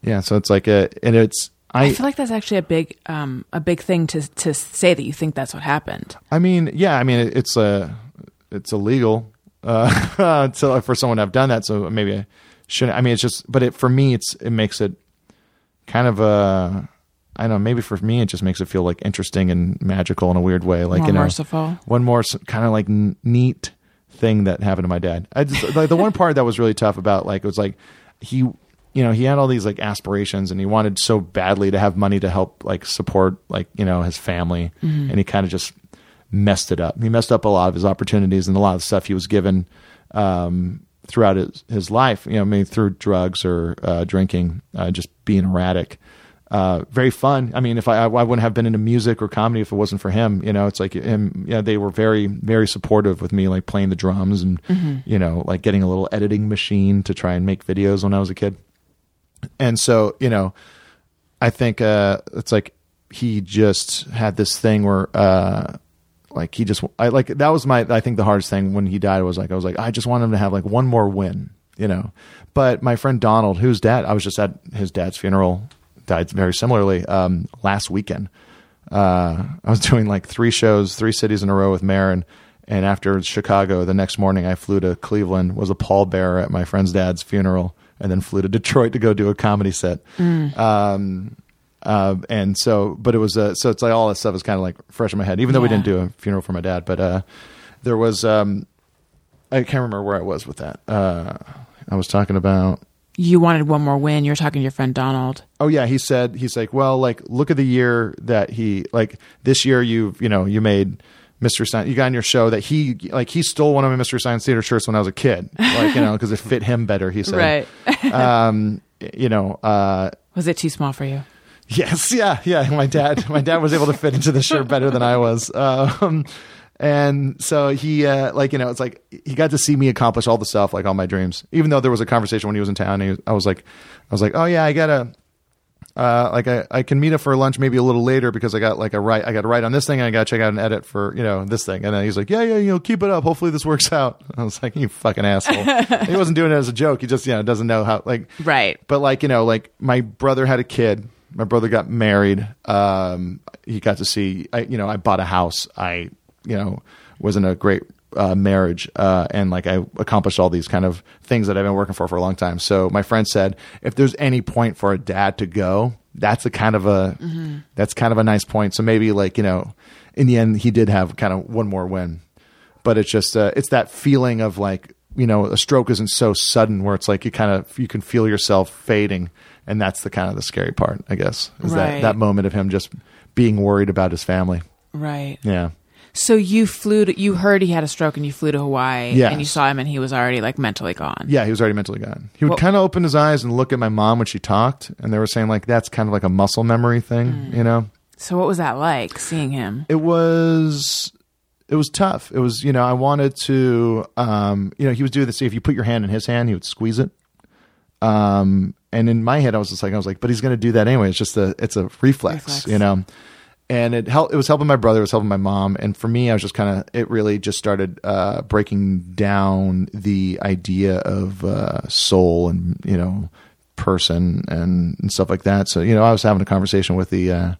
yeah. So it's like a and it's. I feel like that's actually a big um a big thing to to say that you think that's what happened. I mean, yeah, I mean, it, it's a, it's illegal uh, (laughs) to, for someone to have done that. So maybe I shouldn't. I mean, it's just, but it for me, it's it makes it kind of a, I don't know. Maybe for me, it just makes it feel like interesting and magical in a weird way. Like More you know, merciful. one more kind of like neat thing that happened to my dad. I just, like the one part that was really tough about like it was like he you know he had all these like aspirations and he wanted so badly to have money to help like support like you know his family and he kind of just messed it up. He messed up a lot of his opportunities and a lot of stuff he was given um, throughout his, his life. You know, maybe through drugs or uh, drinking, uh, just being erratic. Uh, very fun. I mean, if I, I wouldn't have been into music or comedy if it wasn't for him. You know, it's like him. Yeah, they were very, very supportive with me, like playing the drums and you know, like getting a little editing machine to try and make videos when I was a kid. And so, you know, I think uh, it's like he just had this thing where, uh, like he just, I like that was my, I think the hardest thing when he died was like I was like I just want him to have like one more win, you know. But my friend Donald, whose dad, I was just at his dad's funeral, died very similarly um, last weekend. Uh, I was (laughs) doing like three shows, three cities in a row with Marin. And after Chicago, the next morning I flew to Cleveland, was a pallbearer at my friend's dad's funeral, and then flew to Detroit to go do a comedy set. Um, uh, and so, but it was, uh, so it's like all that stuff is kind of like fresh in my head, even though we didn't do a funeral for my dad, but, uh, there was, um, I can't remember where I was with that. Uh, I was talking about, You wanted one more win. You're talking to your friend Donald. Oh yeah, he said he's like, well, like look at the year that he like this year you've you know you made Mystery Science. You got on your show that he like he stole one of my Mystery Science Theater shirts when I was a kid, like you know because it fit him better. He said, (laughs) um, you know, uh, Was it too small for you? Yes, yeah, yeah. My dad, my dad was able to fit into the shirt better than I was. Um, and so he, uh, like, you know, it's like he got to see me accomplish all the stuff, like all my dreams. Even though there was a conversation when he was in town, he, I was like, I was like, oh yeah, I gotta, uh, like I, I can meet up for lunch maybe a little later because I got like a write, I got to write on this thing and I got to check out an edit for, you know, this thing. And then he's like, yeah, yeah, you know, keep it up. Hopefully this works out. (laughs) I was like, you fucking asshole. (laughs) he wasn't doing it as a joke. He just, you know, doesn't know how, like, Right. but like you know like my brother had a kid my brother got married um he got to see i you know i bought a house i you know was in a great uh, marriage uh, and like i accomplished all these kind of things that i've been working for for a long time. So my friend said if there's any point for a dad to go that's a kind of a that's kind of a nice point. So maybe like you know in the end he did have kind of one more win. But it's just uh, it's that feeling of like you know a stroke isn't so sudden where it's like you kind of you can feel yourself fading and that's the kind of the scary part i guess is that that moment of him just being worried about his family. Right. yeah So you flew to, you heard he had a stroke and you flew to Hawaii Yes. and you saw him and he was already like mentally gone. yeah he was already mentally gone he would Well- kind of open his eyes and look at my mom when she talked and they were saying like that's kind of like a muscle memory thing Mm. you know So what was that like seeing him? it was it was tough it was you know i wanted to um you know he was doing this if you put your hand in his hand he would squeeze it um and in my head i was just like i was like but he's going to do that anyway it's just a it's a reflex, Reflex. you know and it helped it was helping my brother it was helping my mom and for me i was just kind of it really just started uh breaking down the idea of uh soul and you know person and, and stuff like that so you know i was having a conversation with the uh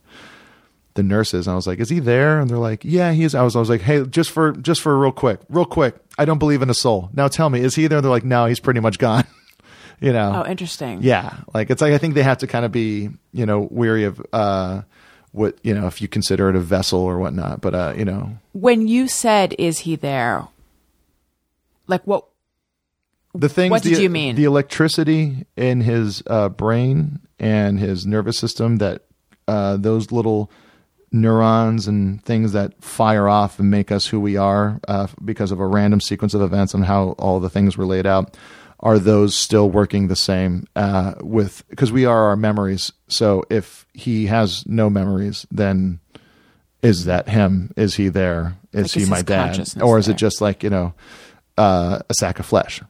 the nurses. And I was like, "Is he there?" And they're like, "Yeah, he is." I was I was like, "Hey, just for just for real quick, real quick. I don't believe in a soul. Now tell me, is he there?" They're like, "No, he's pretty much gone." (laughs) you know. Oh, interesting. Yeah, like it's like I think they have to kind of be you know weary of uh what you know if you consider it a vessel or whatnot. But uh, you know, When you said, "Is he there?" Like what? the things What the, you mean? the electricity in his uh, brain and his nervous system that uh, those little neurons and things that fire off and make us who we are uh, because of a random sequence of events and how all the things were laid out are those still working the same uh, with because we are our memories. So if he has no memories then is that him? Is he there? Is Like, he is my dad? or is it just like you know uh, a sack of flesh?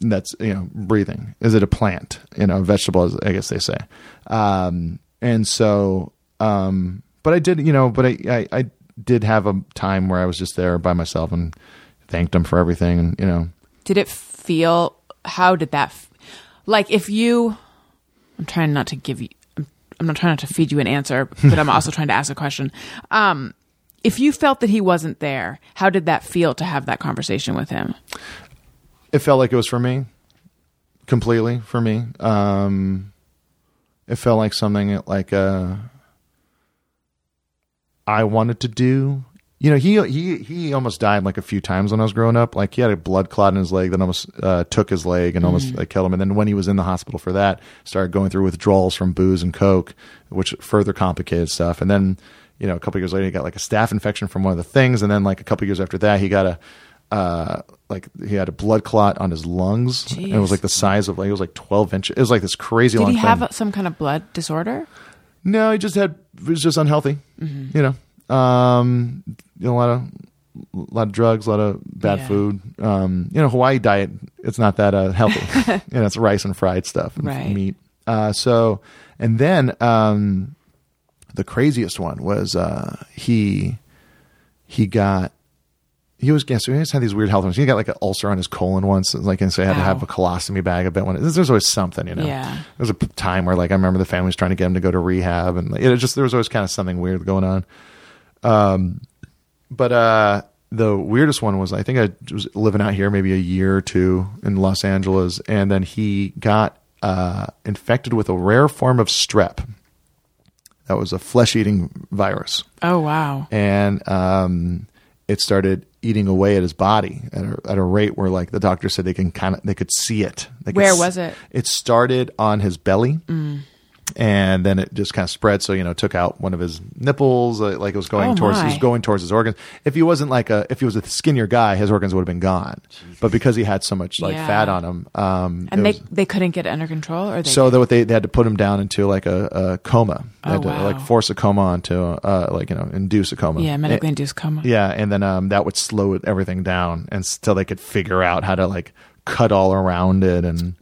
That's you know breathing. Is it a plant? You know a vegetable as i guess they say. Um and so um but i did you know but I, I i did have a time where i was just there by myself and thanked him for everything and you know. Did it feel? How did that? F- like if you, I'm trying not to give you. I'm, I'm not trying not to feed you an answer, (laughs) but I'm also trying to ask a question. Um, if you felt that he wasn't there, how did that feel to have that conversation with him? it felt like it was for me completely for me um it felt like something like uh i wanted to do you know he he he almost died like a few times when i was growing up like he had a blood clot in his leg that almost uh, took his leg and almost like, killed him and then when he was in the hospital for that started going through withdrawals from booze and coke which further complicated stuff and then you know a couple years later he got like a staph infection from one of the things and then like a couple years after that he got a uh like he had a blood clot on his lungs and it was like the size of like it was like 12 inches it was like this crazy Did he thing. have some kind of blood disorder? No, he just had he was just unhealthy. Mm-hmm. You know, um, you know, a lot of a lot of drugs, a lot of bad Yeah. food. Um, you know, Hawaii diet it's not that uh, healthy. (laughs) you know, it's rice and fried stuff and Right. meat. Uh, so, and then um, the craziest one was uh, he he got. He was, so he just had these weird health ones. He got like an ulcer on his colon once, like, and so he had to have a colostomy bag. I bet one. There's always something, you know. Yeah. There was a time where like I remember the family was trying to get him to go to rehab, and like, it just there was always kind of something weird going on. Um, but uh, the weirdest one was I think I was living out here maybe a year or two in Los Angeles, and then he got uh, infected with a rare form of strep. That was a flesh-eating virus Oh wow. and um, it started eating away at his body at a, at a rate where like the doctor said they can kind of they could see it. Could Where was it? It started on his belly. And then it just kind of spread. So you know, took out one of his nipples. Uh, like it was going Oh, towards, it was going towards his organs. If he wasn't like a, if he was a skinnier guy, his organs would have been gone. But because he had so much like Yeah. fat on him, um, And they was- they couldn't get it under control, or they so that they, they had to put him down into like a, a coma. They Oh, to wow. like force a coma onto uh, like you know induce a coma. yeah medically It- induced coma. yeah, and then um, that would slow everything down until they could figure out how to like cut all around it and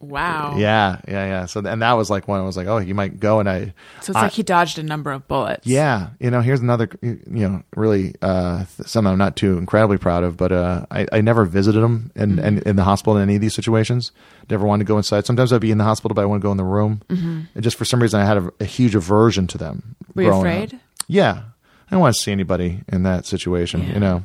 Wow. yeah, yeah, yeah. So and that was like when I was like, oh, you might go and I. So it's I- like he dodged a number of bullets. yeah, you know, here's another, you know, really uh, something I'm not too incredibly proud of, but uh, I, I never visited him in, Mm-hmm. in in the hospital in any of these situations. Never wanted to go inside. Sometimes I'd be in the hospital, but I wouldn't go in the room. And just for some reason, I had a, a huge aversion to them. Mm-hmm. Were you growing up. afraid? Yeah, I don't want to see anybody in that situation. You know,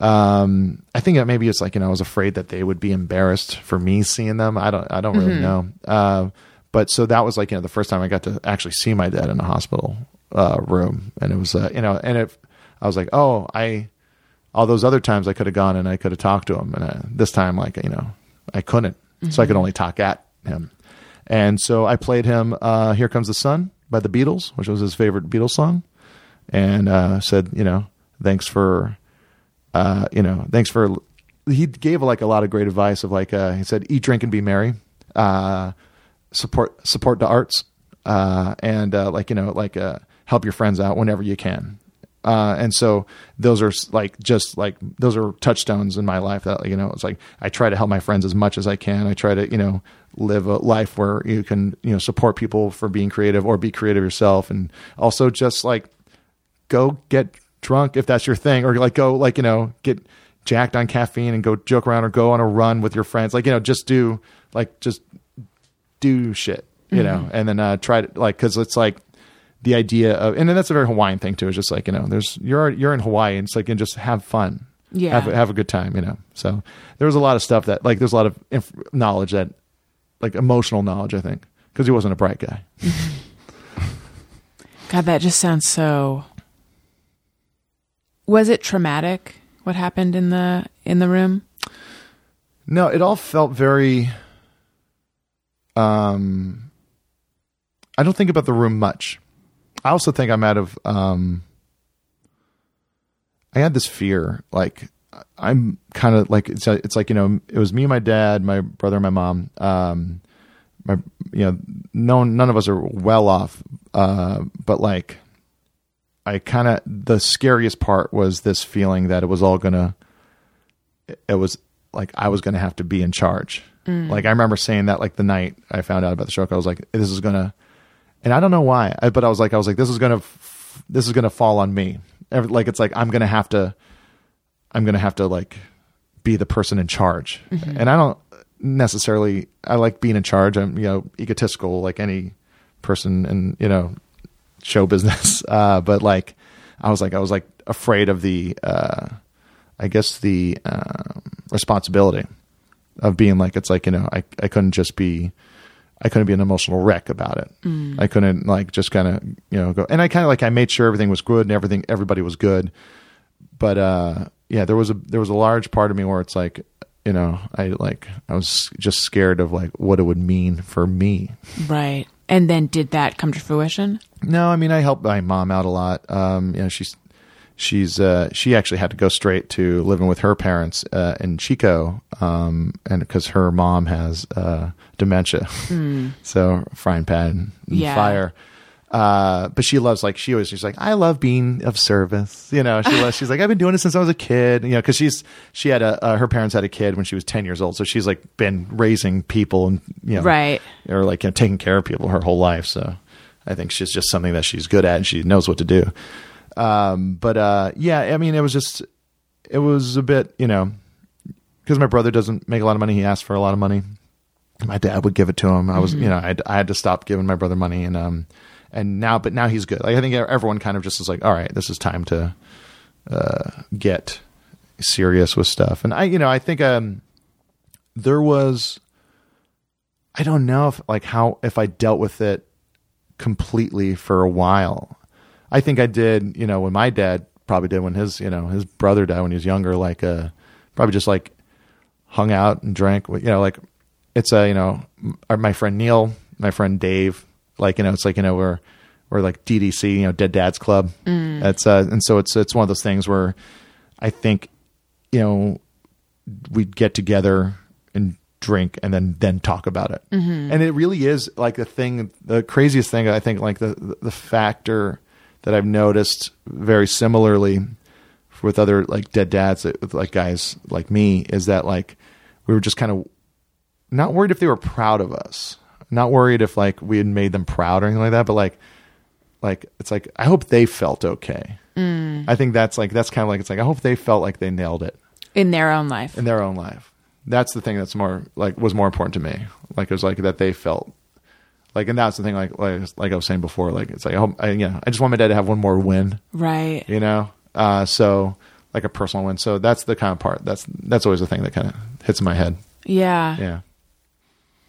um, I think that maybe it's like you know I was afraid that they would be embarrassed for me seeing them. I don't I don't really know. Uh, but so that was like you know the first time I got to actually see my dad in a hospital uh, room, and it was uh, you know and it I was like oh I all those other times I could have gone and I could have talked to him, and uh, this time like you know I couldn't, so I could only talk at him. And so I played him uh, "Here Comes the Sun" by the Beatles, which was his favorite Beatles song, and uh, said, you know, thanks for, uh, you know, thanks for. He gave like a lot of great advice of like uh, he said, eat, drink, and be merry, uh, support support the arts, uh, and uh, like you know like uh, help your friends out whenever you can. And so those are like just like those are touchstones in my life that you know it's like I try to help my friends as much as I can. I try to you know live a life where you can you know support people for being creative or be creative yourself, and also just like go get drunk if that's your thing, or like go like you know get jacked on caffeine and go joke around or go on a run with your friends. Like you know just do like just do shit, you know, and then uh, try to like because it's like the idea of, and then that's a very Hawaiian thing too. It's just like you know, there's you're you're in Hawaii, and it's like and just have fun, Yeah. have have a good time, you know. So there was a lot of stuff that like there's a lot of inf- knowledge that like emotional knowledge, I think, because he wasn't a bright guy. (laughs) God, that just sounds so. Was it traumatic? What happened in the in the room? No, it all felt very. Um, I don't think about the room much. I also think I'm out of. Um, I had this fear, like I'm kind of like it's it's like you know it was me and my dad, my brother and my mom. Um, my you know no none of us are well off, uh, but like I kind of the scariest part was this feeling that it was all gonna it was like I was to have to be in charge. Mm. Like I remember saying that like the night I found out about the stroke, I was like, this is to, and I don't know why, I, but I was like, I was like, this is going to, this is to fall on me. Every, like, it's like, I'm to have to, I'm to have to like be the person in charge. Mm-hmm. And I don't necessarily, I like being in charge. I'm, you know, egotistical like any person and you know, show business. (laughs) Uh, but like, I was like, I was like afraid of the, uh, I guess the um, responsibility of being like it's like you know I I couldn't just be I couldn't be an emotional wreck about it. I couldn't like just kind of you know go and I kind of like I made sure everything was good and everything everybody was good. But uh yeah, there was a there was a large part of me where it's like you know I like I was just scared of like what it would mean for me. Right. And then did that come to fruition? No, I mean I helped my mom out a lot. Um, you know, she's she's uh, she actually had to go straight to living with her parents uh, in Chico, um, and because her mom has uh, dementia, (laughs) so frying pan and Yeah. fire. Uh, but she loves like she always she's like I love being of service. You know, she loves, she's like I've been doing it since I was a kid. You know, because she's she had a uh, her parents had a kid when she was ten years old, so she's like been raising people and you know Right. or like you know, taking care of people her whole life. So I think she's just something that she's good at and she knows what to do. Um, but uh, yeah, I mean, it was just it was a bit you know because my brother doesn't make a lot of money. He asked for a lot of money. My dad would give it to him. I was you know I, I had to stop giving my brother money and um and now but now he's good. Like I think everyone kind of just is like all right, this is time to uh, get serious with stuff. And I you know I think um there was I don't know if like how if I dealt with it completely for a while. I think I did, you know, when my dad probably did when his, you know, his brother died when he was younger, like uh probably just like hung out and drank, you know, like it's a, you know, my friend Neil, my friend Dave, like, you know, it's like, you know, we're we're like DDC, you know, Dead Dads Club. Mm. That's uh and so it's it's one of those things where I think, you know, we'd get together and drink and then then talk about it. Mm-hmm. And it really is like the thing the craziest thing i think like the the factor that i've noticed very similarly with other like dead dads uh, with like guys like me is that like we were just kind of not worried if they were proud of us not worried if like we had made them proud or anything like that but like like it's like i hope they felt okay i think that's like that's kind of like it's like i hope they felt like they nailed it In their own life. in their own life. That's the thing that's more like was more important to me. Like it was like that they felt like, and that's the thing. Like like like I was saying before. Like it's like I hope I, you know I just want my dad to have one more win. Right. You know, uh, so like a personal win. So that's the kind of part. That's that's always the thing that kind of hits my head. Yeah. Yeah.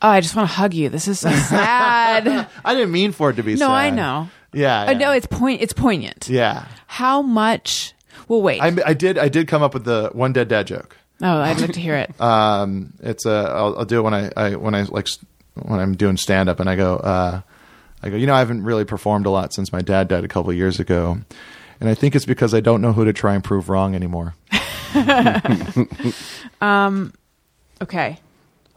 Oh, I just want to hug you. This is so (laughs) sad. I didn't mean for it to be. Sad. No, I know. Yeah. Uh, no, it's point. It's poignant. yeah. How much? Well, wait. I, I did I did come up with the one dead dad joke. oh, I'd like to hear it. (laughs) um, it's a I'll, I'll do it when I, I when I like when I'm doing stand up and I go uh, I go you know I haven't really performed a lot since my dad died a couple of years ago, and I think it's because I don't know who to try and prove wrong anymore. (laughs) Um. Okay.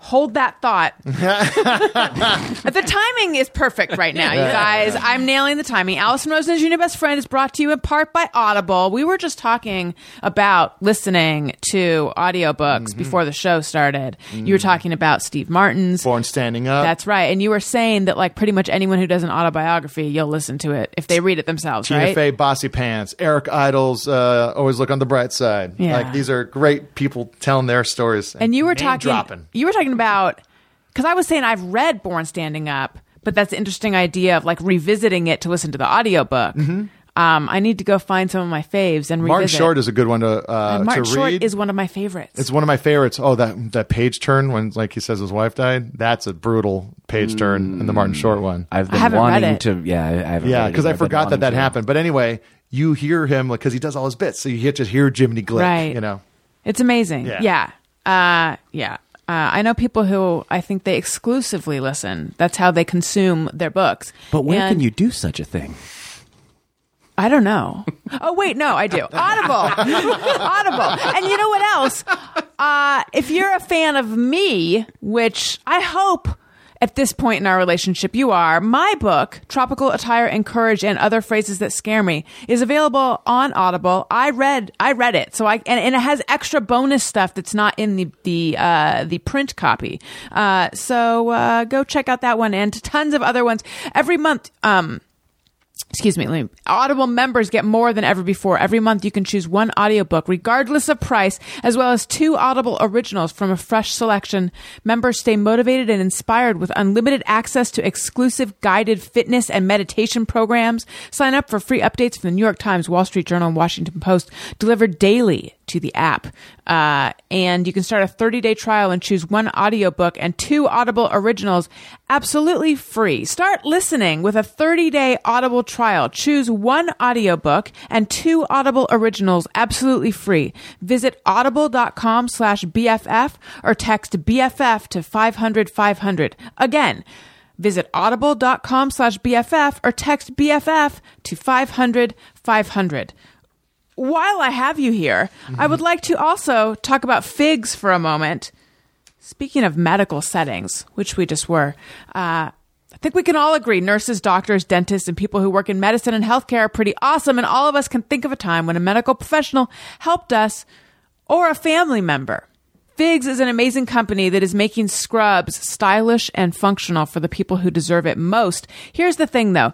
Hold that thought. (laughs) (laughs) the timing is perfect right now, you guys. I'm nailing the timing. Alison Rosen's Your New Best Friend is brought to you in part by Audible. We were just talking about listening to audiobooks before the show started. You were talking about Steve Martin's. Born standing up. That's right. And you were saying that, like, pretty much anyone who does an autobiography, you'll listen to it if they read it themselves, Tina right? Fey, Bossypants, Eric Idle's, uh, always look on the bright side. Yeah. Like these are great people telling their stories. and you were name talking dropping. you were talking about because i was saying i've read born standing up but that's an interesting idea of like revisiting it to listen to the audiobook. Um, I need to go find some of my faves and Mm-hmm. Martin revisit. Short is a good one to uh, Martin to Short read. is one of my favorites. It's one of my favorites. Oh, that that page turn when like he says his wife died. That's a brutal page turn in the Martin Short one. I've been haven't read wanting it. to. Yeah, I I haven't. yeah, because I either. I've been forgot that that to. happened. But anyway, you hear him like because he does all his bits, so you get to hear Jiminy Glick. Right. You know. It's amazing. Yeah. Yeah. Uh, yeah. Uh, I know people who I think they exclusively listen. That's how they consume their books. But where And can you do such a thing? I don't know. (laughs) Oh wait, no, I do. Audible, (laughs) Audible, and you know what else? Uh, if you're a fan of me, which I hope at this point in our relationship you are, my book, Tropical Attire Encouraged and Other Phrases That Scare Me, is available on Audible. I read, I read it, so I and, and it has extra bonus stuff that's not in the the uh, the print copy. Uh, so uh, go check out that one and tons of other ones every month. Um, excuse me, me, Audible members get more than ever before. Every month you can choose one audiobook regardless of price, as well as two Audible originals from a fresh selection. Members stay motivated and inspired with unlimited access to exclusive guided fitness and meditation programs. Sign up for free updates from the New York Times, Wall Street Journal, and Washington Post delivered daily to the app. Uh, and you can start a 30 day trial and choose one audiobook and two Audible originals absolutely free. Start listening with a 30 day Audible trial. Choose one audiobook and two Audible originals absolutely free. Visit audible.com slash BFF or text BFF to 500 500. Again, Visit audible.com slash BFF or text BFF to 500 500 while I have you here, I would like to also talk about figs for a moment. Speaking of medical settings, which we just were, uh, I think we can all agree nurses, doctors, dentists, and people who work in medicine and healthcare are pretty awesome, and all of us can think of a time when a medical professional helped us or a family member. Figs is an amazing company that is making scrubs stylish and functional for the people who deserve it most. Here's the thing though.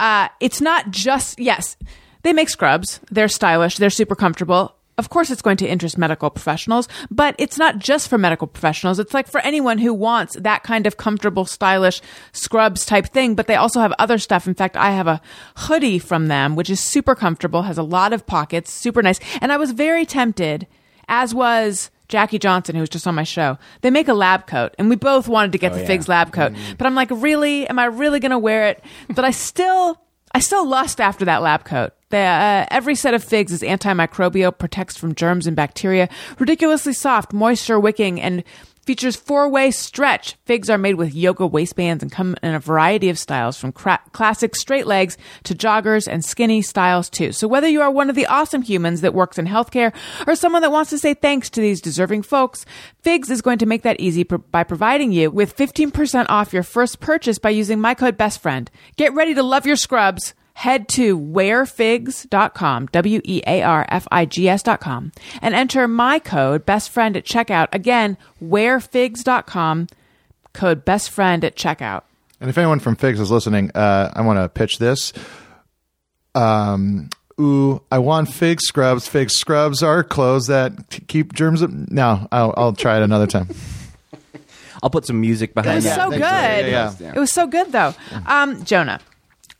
Uh, it's not just, yes, they make scrubs. They're stylish. They're super comfortable. Of course, it's going to interest medical professionals, but it's not just for medical professionals. It's like for anyone who wants that kind of comfortable, stylish scrubs type thing, but they also have other stuff. In fact, I have a hoodie from them, which is super comfortable, has a lot of pockets, super nice. And I was very tempted, as was Jackie Johnson, who was just on my show. They make a lab coat, and we both wanted to get oh, the Figs lab coat. Mm-hmm. But I'm like, really? Am I really going to wear it? But I still, I still lust after that lab coat. The, uh, every set of figs is antimicrobial, protects from germs and bacteria, ridiculously soft, moisture wicking, and features four-way stretch. Figs are made with yoga waistbands and come in a variety of styles, from cra- classic straight legs to joggers and skinny styles too. So whether you are one of the awesome humans that works in healthcare or someone that wants to say thanks to these deserving folks, Figs is going to make that easy by providing you with 15% off your first purchase by using my code BESTFRIEND. Get ready to love your scrubs. Head to wearfigs.com, W E A R F I G S.com, and enter my code BESTFRIEND at checkout. Again, wearfigs.com, code BESTFRIEND at checkout. And if anyone from Figs is listening, uh, I want to pitch this. Um, ooh, I want Fig scrubs. Fig scrubs are clothes that t- keep germs. Up. No, I'll, I'll try it another time. (laughs) I'll put some music behind It was that. so good. Yeah, yeah. It was so good, though. Um, Jonah,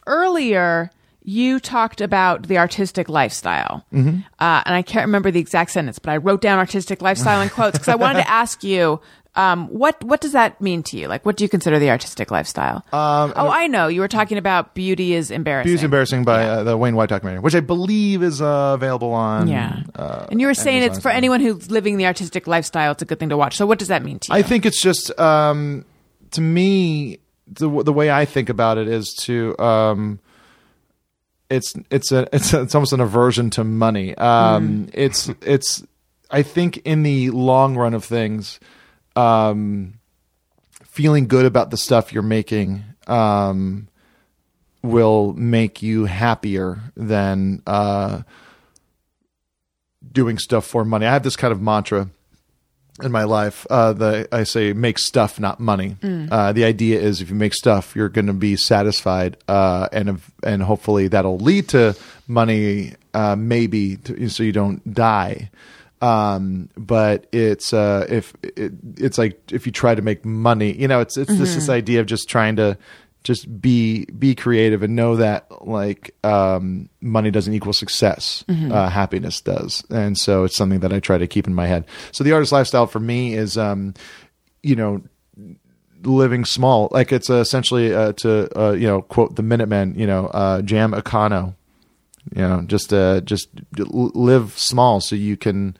earlier you talked about the artistic lifestyle, mm-hmm. uh, and I can't remember the exact sentence, but I wrote down artistic lifestyle in quotes because I wanted to (laughs) ask you. Um, what what does that mean to you? Like, what do you consider the artistic lifestyle? oh, I know. You were talking about beauty is embarrassing. Beauty's Embarrassing by uh, the Wayne White documentary, which I believe is uh, available on. Yeah, Uh, and you were saying Amazon it's for anyone who's living the artistic lifestyle. It's a good thing to watch. So, what does that mean to you? I think it's just um, to me the the way I think about it is to um, it's it's a it's a, it's almost an aversion to money. Um, It's it's I think in the long run of things, um, feeling good about the stuff you're making um, will make you happier than uh, doing stuff for money. I have this kind of mantra in my life. Uh, the I say make stuff, not money. Uh, the idea is if you make stuff, you're going to be satisfied, uh, and and hopefully that'll lead to money, uh, maybe to, so you don't die. Um, but it's uh, if it, it's like if you try to make money, you know, it's it's this this idea of just trying to just be be creative and know that like um, money doesn't equal success. Uh, happiness does, and so it's something that I try to keep in my head. So the artist lifestyle for me is, um, you know, living small. Like it's uh, essentially uh, to uh, you know quote the Minutemen, you know, uh, jam econo. You know, just uh, just live small so you can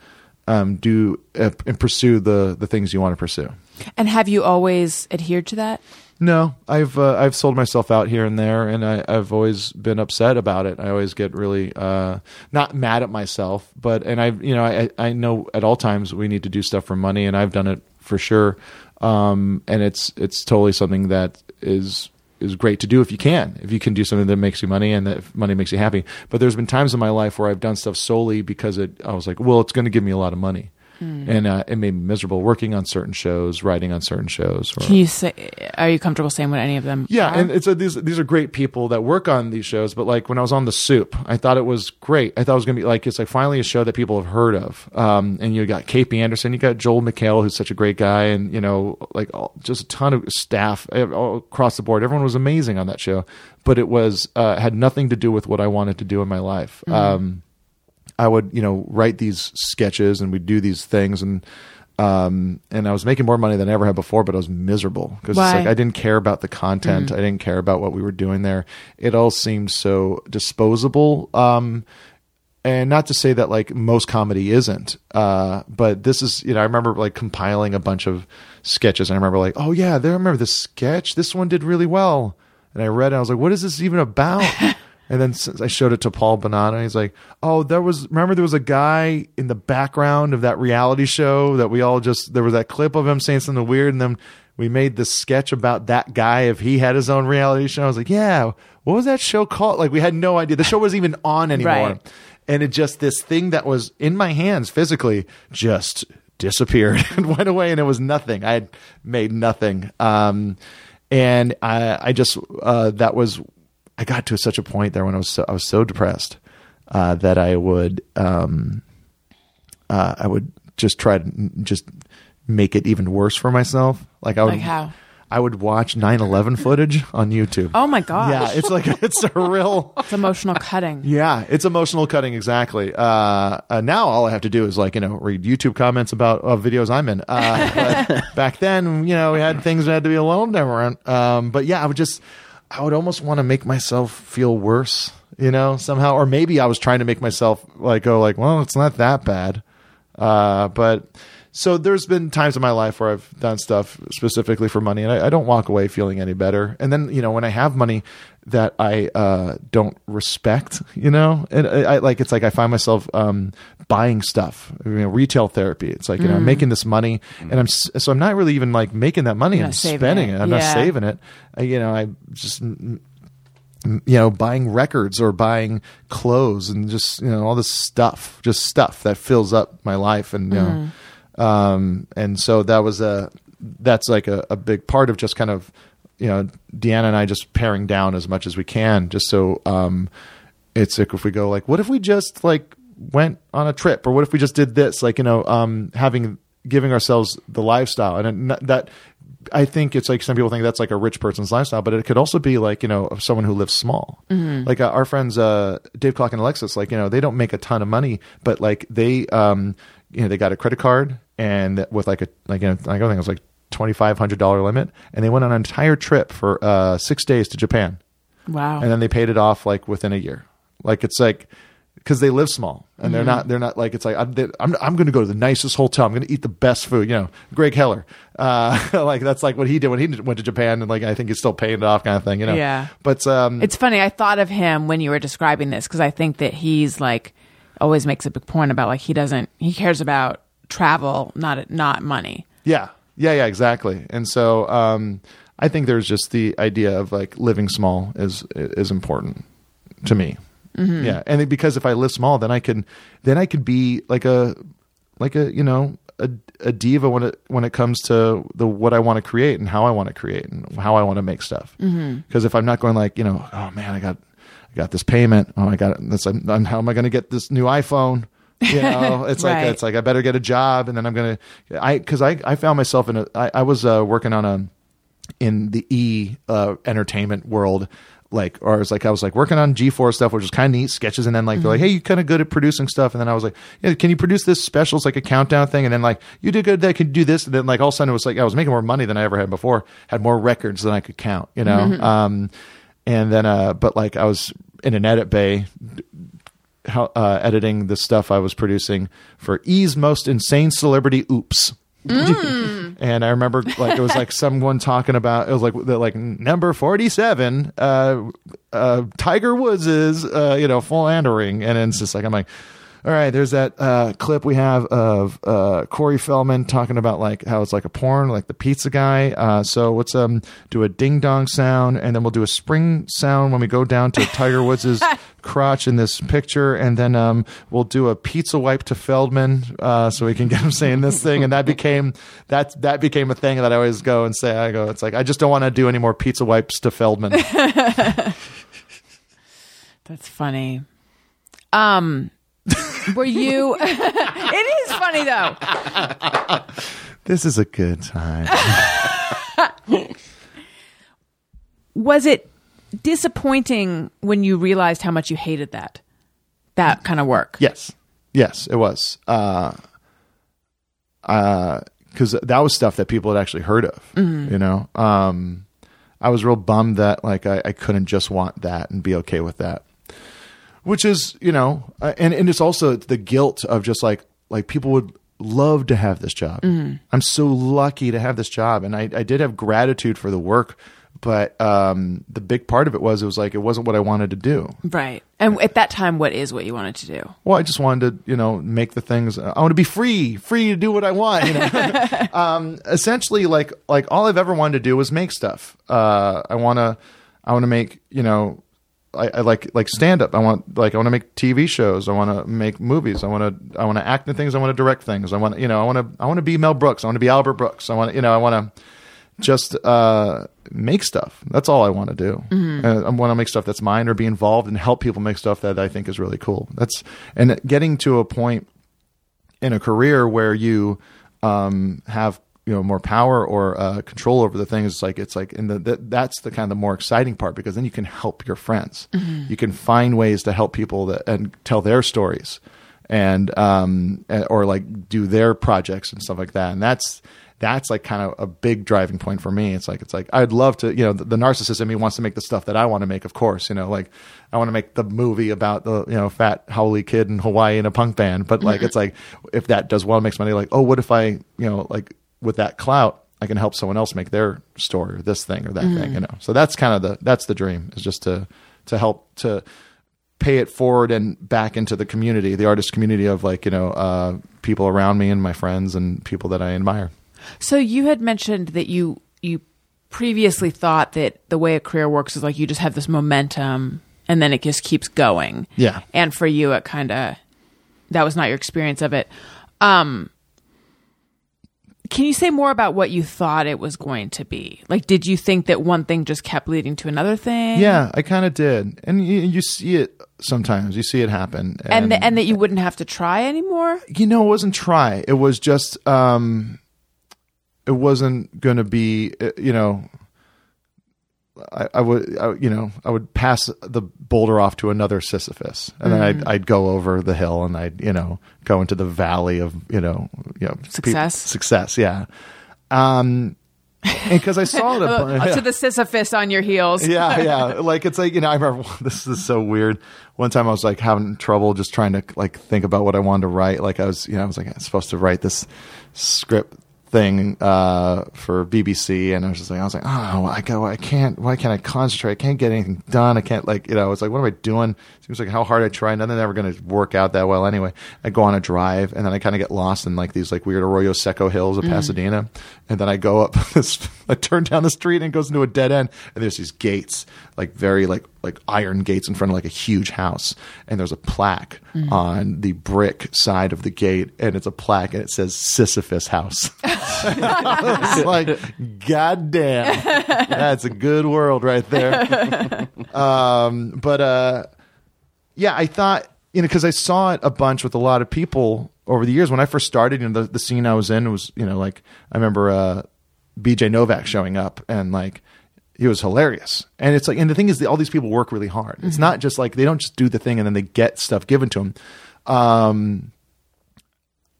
um, do uh, and pursue the the things you want to pursue. And have you always adhered to that? No, I've uh, I've sold myself out here and there, and I, I've always been upset about it. I always get really uh, not mad at myself, but and I you know I I know at all times we need to do stuff for money, and I've done it for sure. Um, and it's it's totally something that is is great to do if you can if you can do something that makes you money and that money makes you happy. But there's been times in my life where I've done stuff solely because it I was like, well, it's going to give me a lot of money. And uh, it made me miserable working on certain shows, writing on certain shows. Or, Can you say? Are you comfortable saying what any of them? yeah, are? and it's a, these these are great people that work on these shows. But like when I was on the Soup, I thought it was great. I thought it was gonna be like it's like finally a show that people have heard of. Um, and you got KP Anderson, you got Joel McHale, who's such a great guy, and you know like all, just a ton of staff uh, all across the board. Everyone was amazing on that show, but it was uh, had nothing to do with what I wanted to do in my life. Um, I would, you know, write these sketches and we'd do these things and um and I was making more money than I ever had before, but I was miserable because it's like I didn't care about the content. I didn't care about what we were doing there. It all seemed so disposable. Um and not to say that like most comedy isn't, uh, but this is, you know, I remember like compiling a bunch of sketches and I remember like, oh yeah, there, I remember this sketch. This one did really well. And I read it. I was like, what is this even about? (laughs) and then I showed it to Paul Bonanno. He's like, oh, there was, remember there was a guy in the background of that reality show that we all just, there was that clip of him saying something weird. And then we made this sketch about that guy if he had his own reality show. I was like, yeah, what was that show called? Like we had no idea. The show wasn't even on anymore Right. and it just this thing that was in my hands physically just disappeared (laughs) and went away and it was nothing i had made nothing um and i i just uh that was i got to such a point there when i was so i was so depressed uh that i would um uh i would just try to just make it even worse for myself like i would Like how? i would watch 9-11 footage on youtube Oh my god! yeah it's like (laughs) it's a real (laughs) It's emotional cutting. yeah, it's emotional cutting exactly. Uh, uh, now all I have to do is like you know read YouTube comments about uh, videos I'm in. Uh, but (laughs) back then, you know, we had things that had to be a little different. Um, but yeah, I would just, I would almost want to make myself feel worse, you know, somehow, or maybe I was trying to make myself like go like, well, it's not that bad. Uh, but so there's been times in my life where I've done stuff specifically for money, and I, I don't walk away feeling any better. And then you know when I have money that I uh, don't respect, (laughs) you know, and I, I like it's like I find myself um, buying stuff, you know, retail therapy. It's like you know I'm making this money, and I'm so I'm not really even like making that money. I'm spending it. it. I'm not saving it. You know, I just you know, buying records or buying clothes and just, you know, all this stuff, just stuff that fills up my life. And, you know, um, and so that was a, that's like a, a big part of just kind of, you know, Deanna and I just paring down as much as we can, just so, um, it's like if we go like, what if we just like went on a trip or what if we just did this? Like, you know, um, having, giving ourselves the lifestyle and it, that, I think it's like some people think that's like a rich person's lifestyle, but it could also be like you know someone who lives small. Like uh, our friends uh, Dave Kloc and Alexis, like you know they don't make a ton of money, but like they um you know they got a credit card and with like a like you know, I think it was like twenty five hundred dollar limit, and they went on an entire trip for uh six days to Japan, Wow. and then they paid it off like within a year. Like it's like because they live small and they're not they're not like it's like I'm they- I'm, I'm going to go to the nicest hotel. I'm going to eat the best food. You know, Greg Heller, uh, (laughs) like that's like what he did when he went to Japan, and like I think he's still paying it off, kind of thing. You know, Yeah. But um, It's funny. I thought of him when you were describing this because I think that he's like always makes a big point about like he doesn't he cares about travel, not not money. Yeah, yeah, yeah, exactly. And so um, I think there's just the idea of like living small is is important to me. Yeah, and because if I live small, then I can then I could be like a like a you know a, a diva when it when it comes to the what I want to create and how I want to create and how I want to make stuff. Because if I'm not going like you know oh man I got I got this payment oh I got this I'm, I'm- how am I going to get this new iPhone (laughs) you know it's like it's like I better get a job and then I'm gonna I because I I found myself in a I, I was uh, working on a in the e uh, entertainment world. Like, or I was like, I was like working on G4 stuff, which was kind of neat sketches. And then like, they're like, hey, you kind of good at producing stuff. And then I was like, yeah, can you produce this special? It's like a countdown thing. And then like, you did good. That could do this. And then like all of a sudden it was like, I was making more money than I ever had before, had more records than I could count, you know? Um, and then, uh, but like I was in an edit bay how, uh, editing the stuff I was producing for E's most insane celebrity oops. (laughs) and I remember like it was like someone talking about it was like the, like number 47 uh uh Tiger Woods is uh you know philandering and it's just like I'm like all right, there's that uh, clip we have of uh, Corey Feldman talking about like how it's like a porn, like the pizza guy. Uh, so let's um do a ding dong sound, and then we'll do a spring sound when we go down to Tiger Woods's (laughs) crotch in this picture, and then um we'll do a pizza wipe to Feldman, uh, so we can get him saying this thing, and that became that that became a thing that I always go and say. I go, it's like I just don't want to do any more pizza wipes to Feldman. (laughs) That's funny. Um, were you? (laughs) it is funny though. this is a good time. Was it disappointing when you realized how much you hated that that kind of work? Yes. Yes, it was. Uh, uh, cause that was stuff that people had actually heard of, you know? Um, I was real bummed that like I, I couldn't just want that and be okay with that, which is, you know, uh, and, and it's also the guilt of just like, like people would love to have this job. I'm so lucky to have this job. And I, I did have gratitude for the work, but, um, the big part of it was, it was like, it wasn't what I wanted to do. Right. And at that time, what is what you wanted to do? Well, I just wanted to, you know, make the things. I want to be free, free to do what I want. You know, (laughs) um, essentially, like like all I've ever wanted to do was make stuff. Uh, I want to, I want to make, you know, I, I like like stand up. I want like I want to make TV shows. I want to make movies. I want to I want to act in things. I want to direct things. I want you know I want to I want to be Mel Brooks. I want to be Albert Brooks. I want you know I want to just uh, make stuff. That's all I want to do. And I want to make stuff that's mine or be involved and help people make stuff that I think is really cool. That's and getting to a point in a career where you um, have you know more power or uh, control over the things. It's like it's like and the that, that's the kind of the more exciting part because then you can help your friends. You can find ways to help people that and tell their stories and um or like do their projects and stuff like that. And that's that's like kind of a big driving point for me. It's like it's like I'd love to, you know, the, the narcissist in me wants to make the stuff that I want to make. Of course, you know, like I want to make the movie about the you know fat howly kid in Hawaii in a punk band. But like it's like if that does well, makes money. Like oh, what if I you know like with that clout, I can help someone else make their story or this thing or that thing. You know, so that's kind of the that's the dream is just to to help to pay it forward and back into the community, the artist community of like you know uh, people around me and my friends and people that I admire. So you had mentioned that you you previously thought that the way a career works is like you just have this momentum and then it just keeps going. Yeah. And for you it kind of that was not your experience of it. Um can you say more about what you thought it was going to be? Like did you think that one thing just kept leading to another thing? Yeah, I kind of did, and you, you see it sometimes. You see it happen, And th- and that you wouldn't have to try anymore? you know, it wasn't try. It was just, um, it wasn't going to be, uh, you know, I, I would, I, you know, I would pass the boulder off to another Sisyphus, and then I'd, I'd go over the hill, and I'd, you know, go into the valley of, you know, you know, Success? success, yeah. Um, and because I saw it, (laughs) a bu- Up to the Sisyphus on your heels. (laughs) yeah, yeah. (laughs) Like it's like you know, I remember this is so weird. One time I was like having trouble just trying to like think about what I wanted to write. Like I was, you know, I was like I was supposed to write this script thing uh, for BBC, and I was just like, I was like, oh, I go, I can't. Why can't I concentrate? I can't get anything done. I can't like, you know, it's like, what am I doing? Seems like how hard I try. nothing ever going to work out that well anyway. I go on a drive, and then I kind of get lost in like these like weird Arroyo Seco hills of Pasadena, and then I go up (laughs) this, I turn down the street and it goes into a dead end, and there's these gates, like very like like iron gates in front of like a huge house, and there's a plaque on the brick side of the gate, and it's a plaque, and it says Sisyphus House. (laughs) it's like, God damn, that's a good world right there. (laughs) um, but uh, yeah, I thought you know because I saw it a bunch with a lot of people over the years. When I first started, you know, the, the scene I was in was you know like I remember uh, BJ Novak showing up and like he was hilarious. And it's like, and the thing is, that all these people work really hard. It's not just like they don't just do the thing and then they get stuff given to them. Um,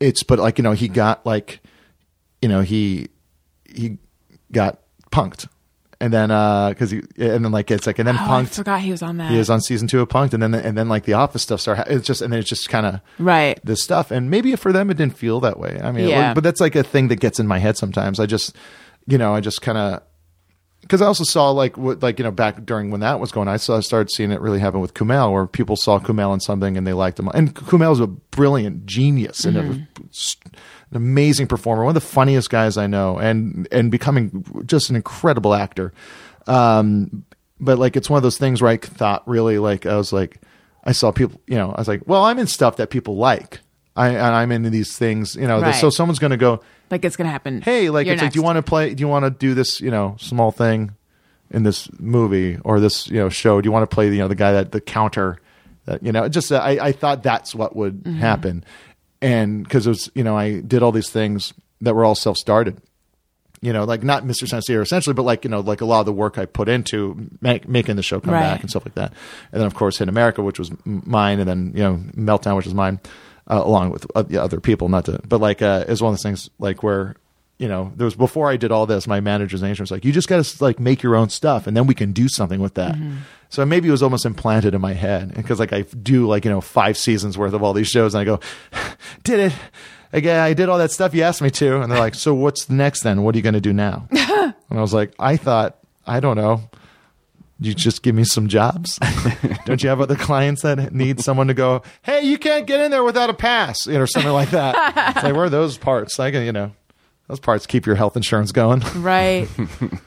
it's but like you know he got like you know he he got Punk'd and then uh because he and then like it's like and then Oh, I Punk'd forgot he was on that. he was on season two of Punk'd and then and then like the office stuff started it's just and then it's just kind of Right. this stuff and maybe for them it didn't feel that way i mean Yeah. was- but that's like a thing that gets in my head sometimes i just you know i just kind of because I also saw like what like you know back during when that was going, I saw I started seeing it really happen with Kumail, where people saw Kumail in something and they liked him. And Kumail's a brilliant genius and a, an amazing performer, one of the funniest guys I know, and and becoming just an incredible actor. Um, but like it's one of those things where I thought really like I was like I saw people, you know, I was like, well, I'm in stuff that people like. I and I'm into these things, you know. Right. So someone's going to go, like it's gonna happen. hey, like You're it's like, do you want to play? Do you want to do this, you know, small thing in this movie or this, you know, show? Do you want to play, you know, the guy that the counter that, you know, just uh, I, I thought that's what would Mm-hmm. happen, and because it was, you know, I did all these things that were all self started. You know, like not Mystery Science essentially, but like, you know, like a lot of the work I put into make, making the show come Right. back and stuff like that. And then, of course, Hidden America, which was m- mine, and then, you know, Meltdown, which was mine, uh, along with uh, other people, not to, but like, uh, is one of those things like where, you know, there was before I did all this, my manager's agent was like, you just got to like make your own stuff and then we can do something with that. So maybe it was almost implanted in my head because like I do like, you know, five seasons worth of all these shows and I go, (laughs) did it. Again, I did all that stuff you asked me to. And they're like, so what's next then? What are you going to do now? (laughs) and I was like, I thought, I don't know. You just give me some jobs. (laughs) don't you have other clients that need someone to go, hey, you can't get in there without a pass, you know, or something like that. it's like, where are those parts? Like, you know, those parts keep your health insurance going. Right.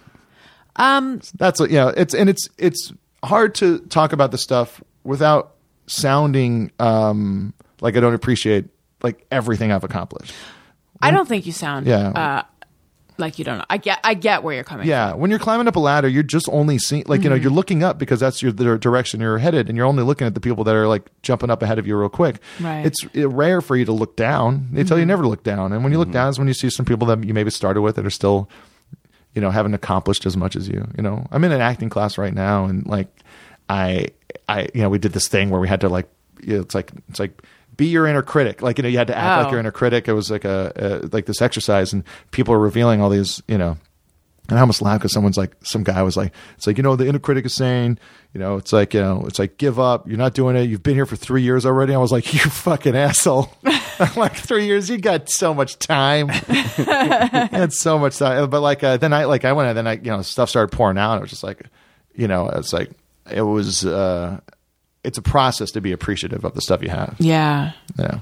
(laughs) um. That's what, you know, it's, and it's, it's hard to talk about the stuff without sounding, um, like I don't appreciate like everything I've accomplished. I don't think you sound. Yeah. Uh, like you don't know. I get. I get where you're coming. From. Yeah, when you're climbing up a ladder, you're just only seeing, like, you know, you're looking up because that's your the direction you're headed, and you're only looking at the people that are like jumping up ahead of you real quick. Right. It's uh, rare for you to look down. They tell you never look down, and when you look down is when you see some people that you maybe started with that are still, you know, haven't accomplished as much as you. You know, I'm in an acting class right now, and like, I, I, you know, we did this thing where we had to like, you know, it's like, it's like. Be your inner critic, like you know, you had to act Oh. like your inner critic. It was like a, a like this exercise, and people are revealing all these, you know, and I almost laughed because someone's like, some guy was like, it's like, you know, the inner critic is saying, you know, it's like, you know, it's like, give up. You're not doing it. You've been here for three years already. I was like, (laughs) you fucking asshole. (laughs) I'm like, three years, you got so much time. (laughs) you had so much time. But like, uh, then I, like, I went and then I, you know, stuff started pouring out. It was just like, you know, it's like, it was, uh, it's a process to be appreciative of the stuff you have. Yeah. Yeah.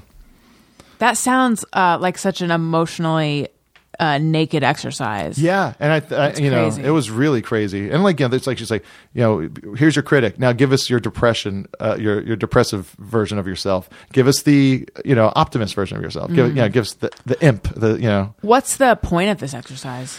That sounds uh, like such an emotionally uh, naked exercise. Yeah, and I, I you know, it was really crazy. And like, you know, it's like she's like, you know, here's your critic. Now give us your depression, uh, your your depressive version of yourself. Give us the you know optimist version of yourself. Give Mm. yeah, give us the the imp. The you know, What's the point of this exercise?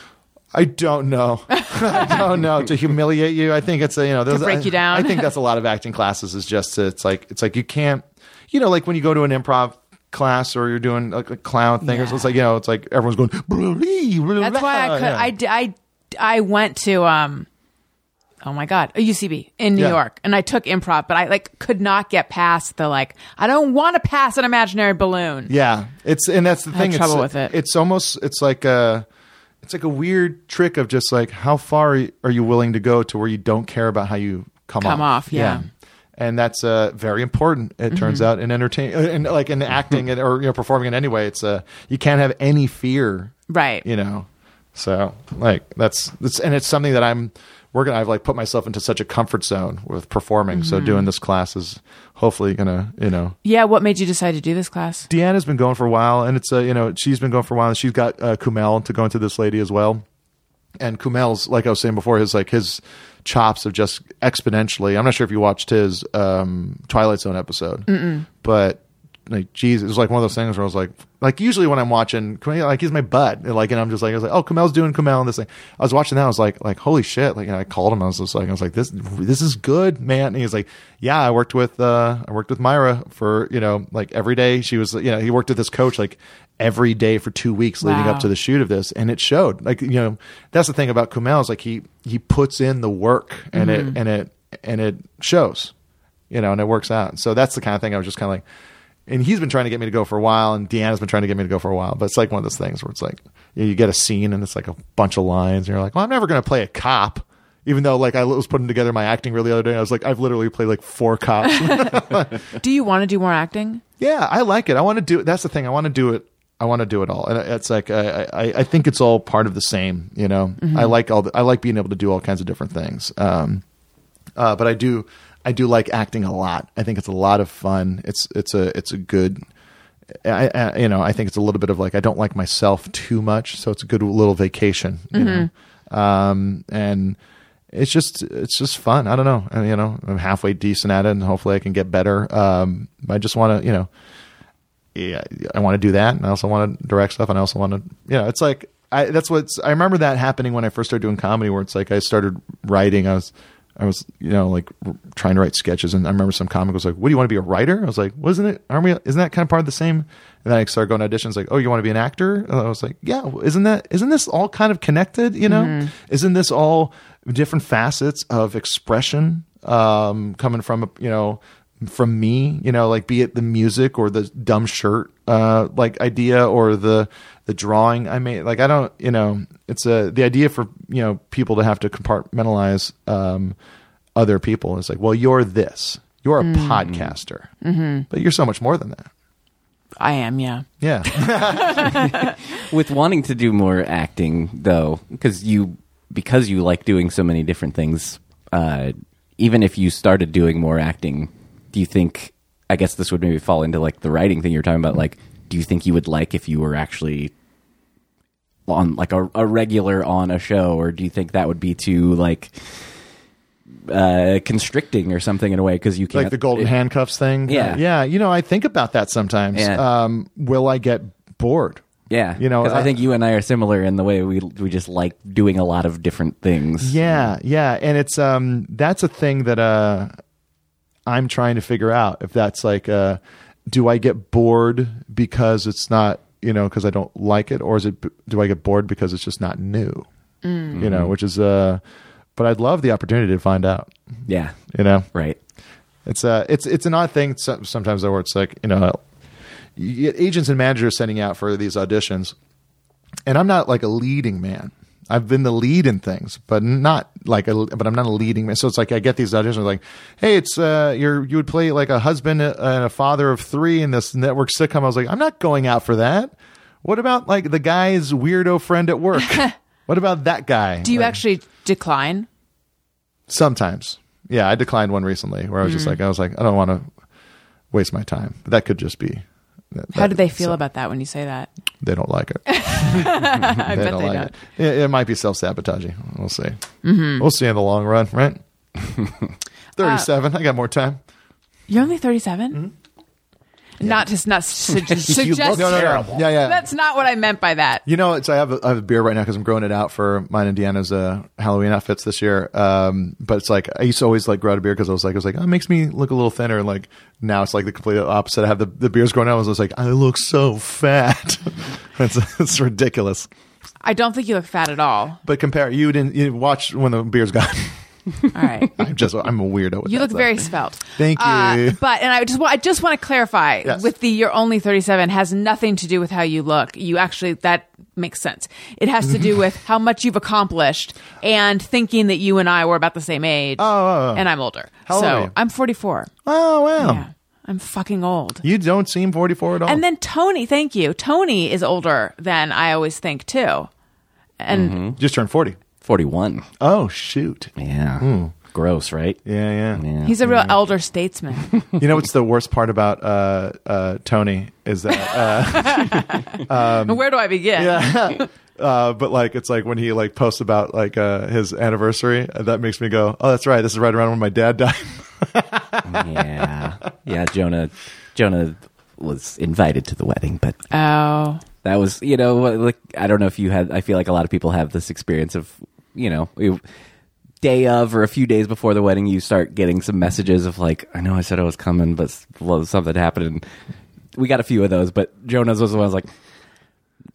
I don't know. (laughs) I don't know to humiliate you. I think it's a, you know those, break I, you down. I think that's a lot of acting classes. Is just to, it's like it's like you can't you know like when you go to an improv class or you're doing like a clown thing. or Yeah. It's like you know it's like everyone's going. That's why I could. Yeah. I, d- I, I went to um, oh my god, a UCB in New Yeah. York, and I took improv, but I like could not get past the like. I don't want to pass an imaginary balloon. Yeah, it's and that's the had thing. trouble it's, with it. It's almost it's like a it's like a weird trick of just like how far are you willing to go to where you don't care about how you come, Come off, yeah. Mm-hmm. And that's uh, very important. It turns out in entertain, uh, in, like in acting (laughs) and, or you know performing in any way, it's uh, you can't have any fear, Right. You know, so like that's that's and it's something that I'm working. I've like put myself into such a comfort zone with performing. Mm-hmm. So doing this class is hopefully gonna you know Yeah. What made you decide to do this class? Deanna's been going for a while, and it's uh, you know she's been going for a while. And she's got uh, Kumail to go into this lady as well, and Kumail's like I was saying before, his like his chops have just exponentially. I'm not sure if you watched his um, Twilight Zone episode, but like Jesus, it was like one of those things where I was like, like usually when I'm watching, like he's my bud, and like, and I'm just like, I was like, oh, Kumail's doing Kumail and this thing. I was watching that, I was like, like holy shit, like, and I called him, I was just like, I was like, this, this is good, man. And he was like, yeah, I worked with, uh, I worked with Myra for, you know, like every day. She was, you know, he worked with this coach like every day for two weeks leading Wow. up to the shoot of this, and it showed. Like, you know, that's the thing about Kumail is like he he puts in the work, and it and it and it shows you know, and it works out. So that's the kind of thing I was just kind of like, and he's been trying to get me to go for a while, and Deanna's been trying to get me to go for a while. But it's like one of those things where it's like you, know, you get a scene and it's like a bunch of lines, and you're like, well, I'm never going to play a cop. Even though, like, I was putting together my acting reel the other day, I was like, I've literally played like four cops. (laughs) (laughs) Do you want to do more acting? yeah, I like it. I want to do. That's the thing. I want to do it. I want to do it all, and it's like I, I, I think it's all part of the same. You know, I like all. The, I like being able to do all kinds of different things. Um, uh, but I do, I do like acting a lot. I think it's a lot of fun. It's it's a it's a good. I, I you know I think it's a little bit of like I don't like myself too much, so it's a good little vacation. You know, um, and it's just it's just fun. I don't know. And, you know, I'm halfway decent at it, and hopefully I can get better. Um, I just want to you know yeah, I want to do that, and I also want to direct stuff, and I also want to, you know, it's like I that's what's I remember that happening when I first started doing comedy, where it's like I started writing, I was I was you know like r- trying to write sketches, and I remember some comic was like, "What do you want to be a writer?" I was like, "Wasn't it? Aren't we? Isn't that kind of part of the same?" And then I started going to auditions, like, "Oh, you want to be an actor?" And I was like, "Yeah, isn't that isn't this all kind of connected? You know, isn't this all different facets of expression um, coming from you know." from me, you know, like be it the music or the dumb shirt uh like idea or the the drawing I made. Like I don't, you know, it's a the idea for, you know, people to have to compartmentalize um other people It's like, well, you're this. You're a podcaster. Mm-hmm. But you're so much more than that. I am, yeah. Yeah. (laughs) with wanting to do more acting though because you because you like doing so many different things uh even if you started doing more acting do you think i guess this would maybe fall into like the writing thing you're talking about like do you think you would like if you were actually on like a, a regular on a show or do you think that would be too like uh constricting or something in a way because you can't like the golden it- handcuffs thing. Yeah. Yeah. You know, I think about that sometimes. Yeah. Um, will I get bored? yeah You know, I, I- think you and i are similar in the way we we just like doing a lot of different things Yeah, yeah, and it's um that's a thing that uh I'm trying to figure out if that's like uh do I get bored because it's not you know because I don't like it? Or is it do I get bored because it's just not new? You know which is uh but I'd love the opportunity to find out. Yeah. You know? Right. It's uh it's it's an odd thing sometimes though where it's like you know you get agents and managers sending out for these auditions and I'm not like a leading man. I've been the lead in things, but not like a, but I'm not a leading man. So it's like I get these auditions like, hey, it's uh, you're you would play like a husband and a father of three in this network sitcom. I was like, I'm not going out for that. What about like the guy's weirdo friend at work? (laughs) what about that guy? Do you Like, actually decline? sometimes? Yeah, I declined one recently where I was just like, I was like, I don't want to waste my time. But that could just be. That- How do they feel so- about that when you say that? They don't like it. (laughs) I they bet don't they like don't. it. it. It might be self sabotaging. We'll see. Mm-hmm. We'll see in the long run, right? (laughs) (laughs) Uh, Thirty-seven. I got more time. You're only 37? Mm-hmm. Not to not (laughs) su- suggest. No, no, no. Yeah, yeah. That's not what I meant by that. You know, it's I have a, I have a beer right now because I'm growing it out for mine and Deanna's uh, Halloween outfits this year. Um, but it's like I used to always like grow out a beer because I was like I was like oh, it makes me look a little thinner. And like now it's like the complete opposite. I have the the beers growing out. I was like I look so fat. (laughs) it's it's ridiculous. I don't think you look fat at all. But compare you didn't you watch when the beer's gone. (laughs) All right. (laughs) I'm just I'm a weirdo. With You look stuff. very svelte. Thank Uh, you. but and I just wa- I just want to clarify Yes. with the you're only 37 has nothing to do with how you look. You actually that makes sense. It has to do (laughs) with how much you've accomplished and thinking that you and I were about the same age. Oh, oh, oh. and I'm older. How old so are you? I'm 44. Oh wow. Yeah, I'm fucking old. You don't seem 44 at all. And then Tony, thank you. Tony is older than I always think too. And You just turned 40. 41 Oh shoot. yeah gross right Yeah, yeah. yeah he's a real elder statesman. (laughs) You know what's the worst part about uh, uh, Tony is that uh, (laughs) Where do I begin? (laughs) uh, but like it's like when he like posts about like uh, his anniversary, uh, that makes me go, "Oh, that's right. This is right around when my dad died." yeah yeah jonah jonah was invited to the wedding, but Oh, that was you know like I don't know if you had. I feel like a lot of people have this experience of you know. you- Day of or a few days before the wedding, you start getting some messages of like, I know I said I was coming, but s- well, something happened. And we got a few of those, but Jonah's was the one I was like,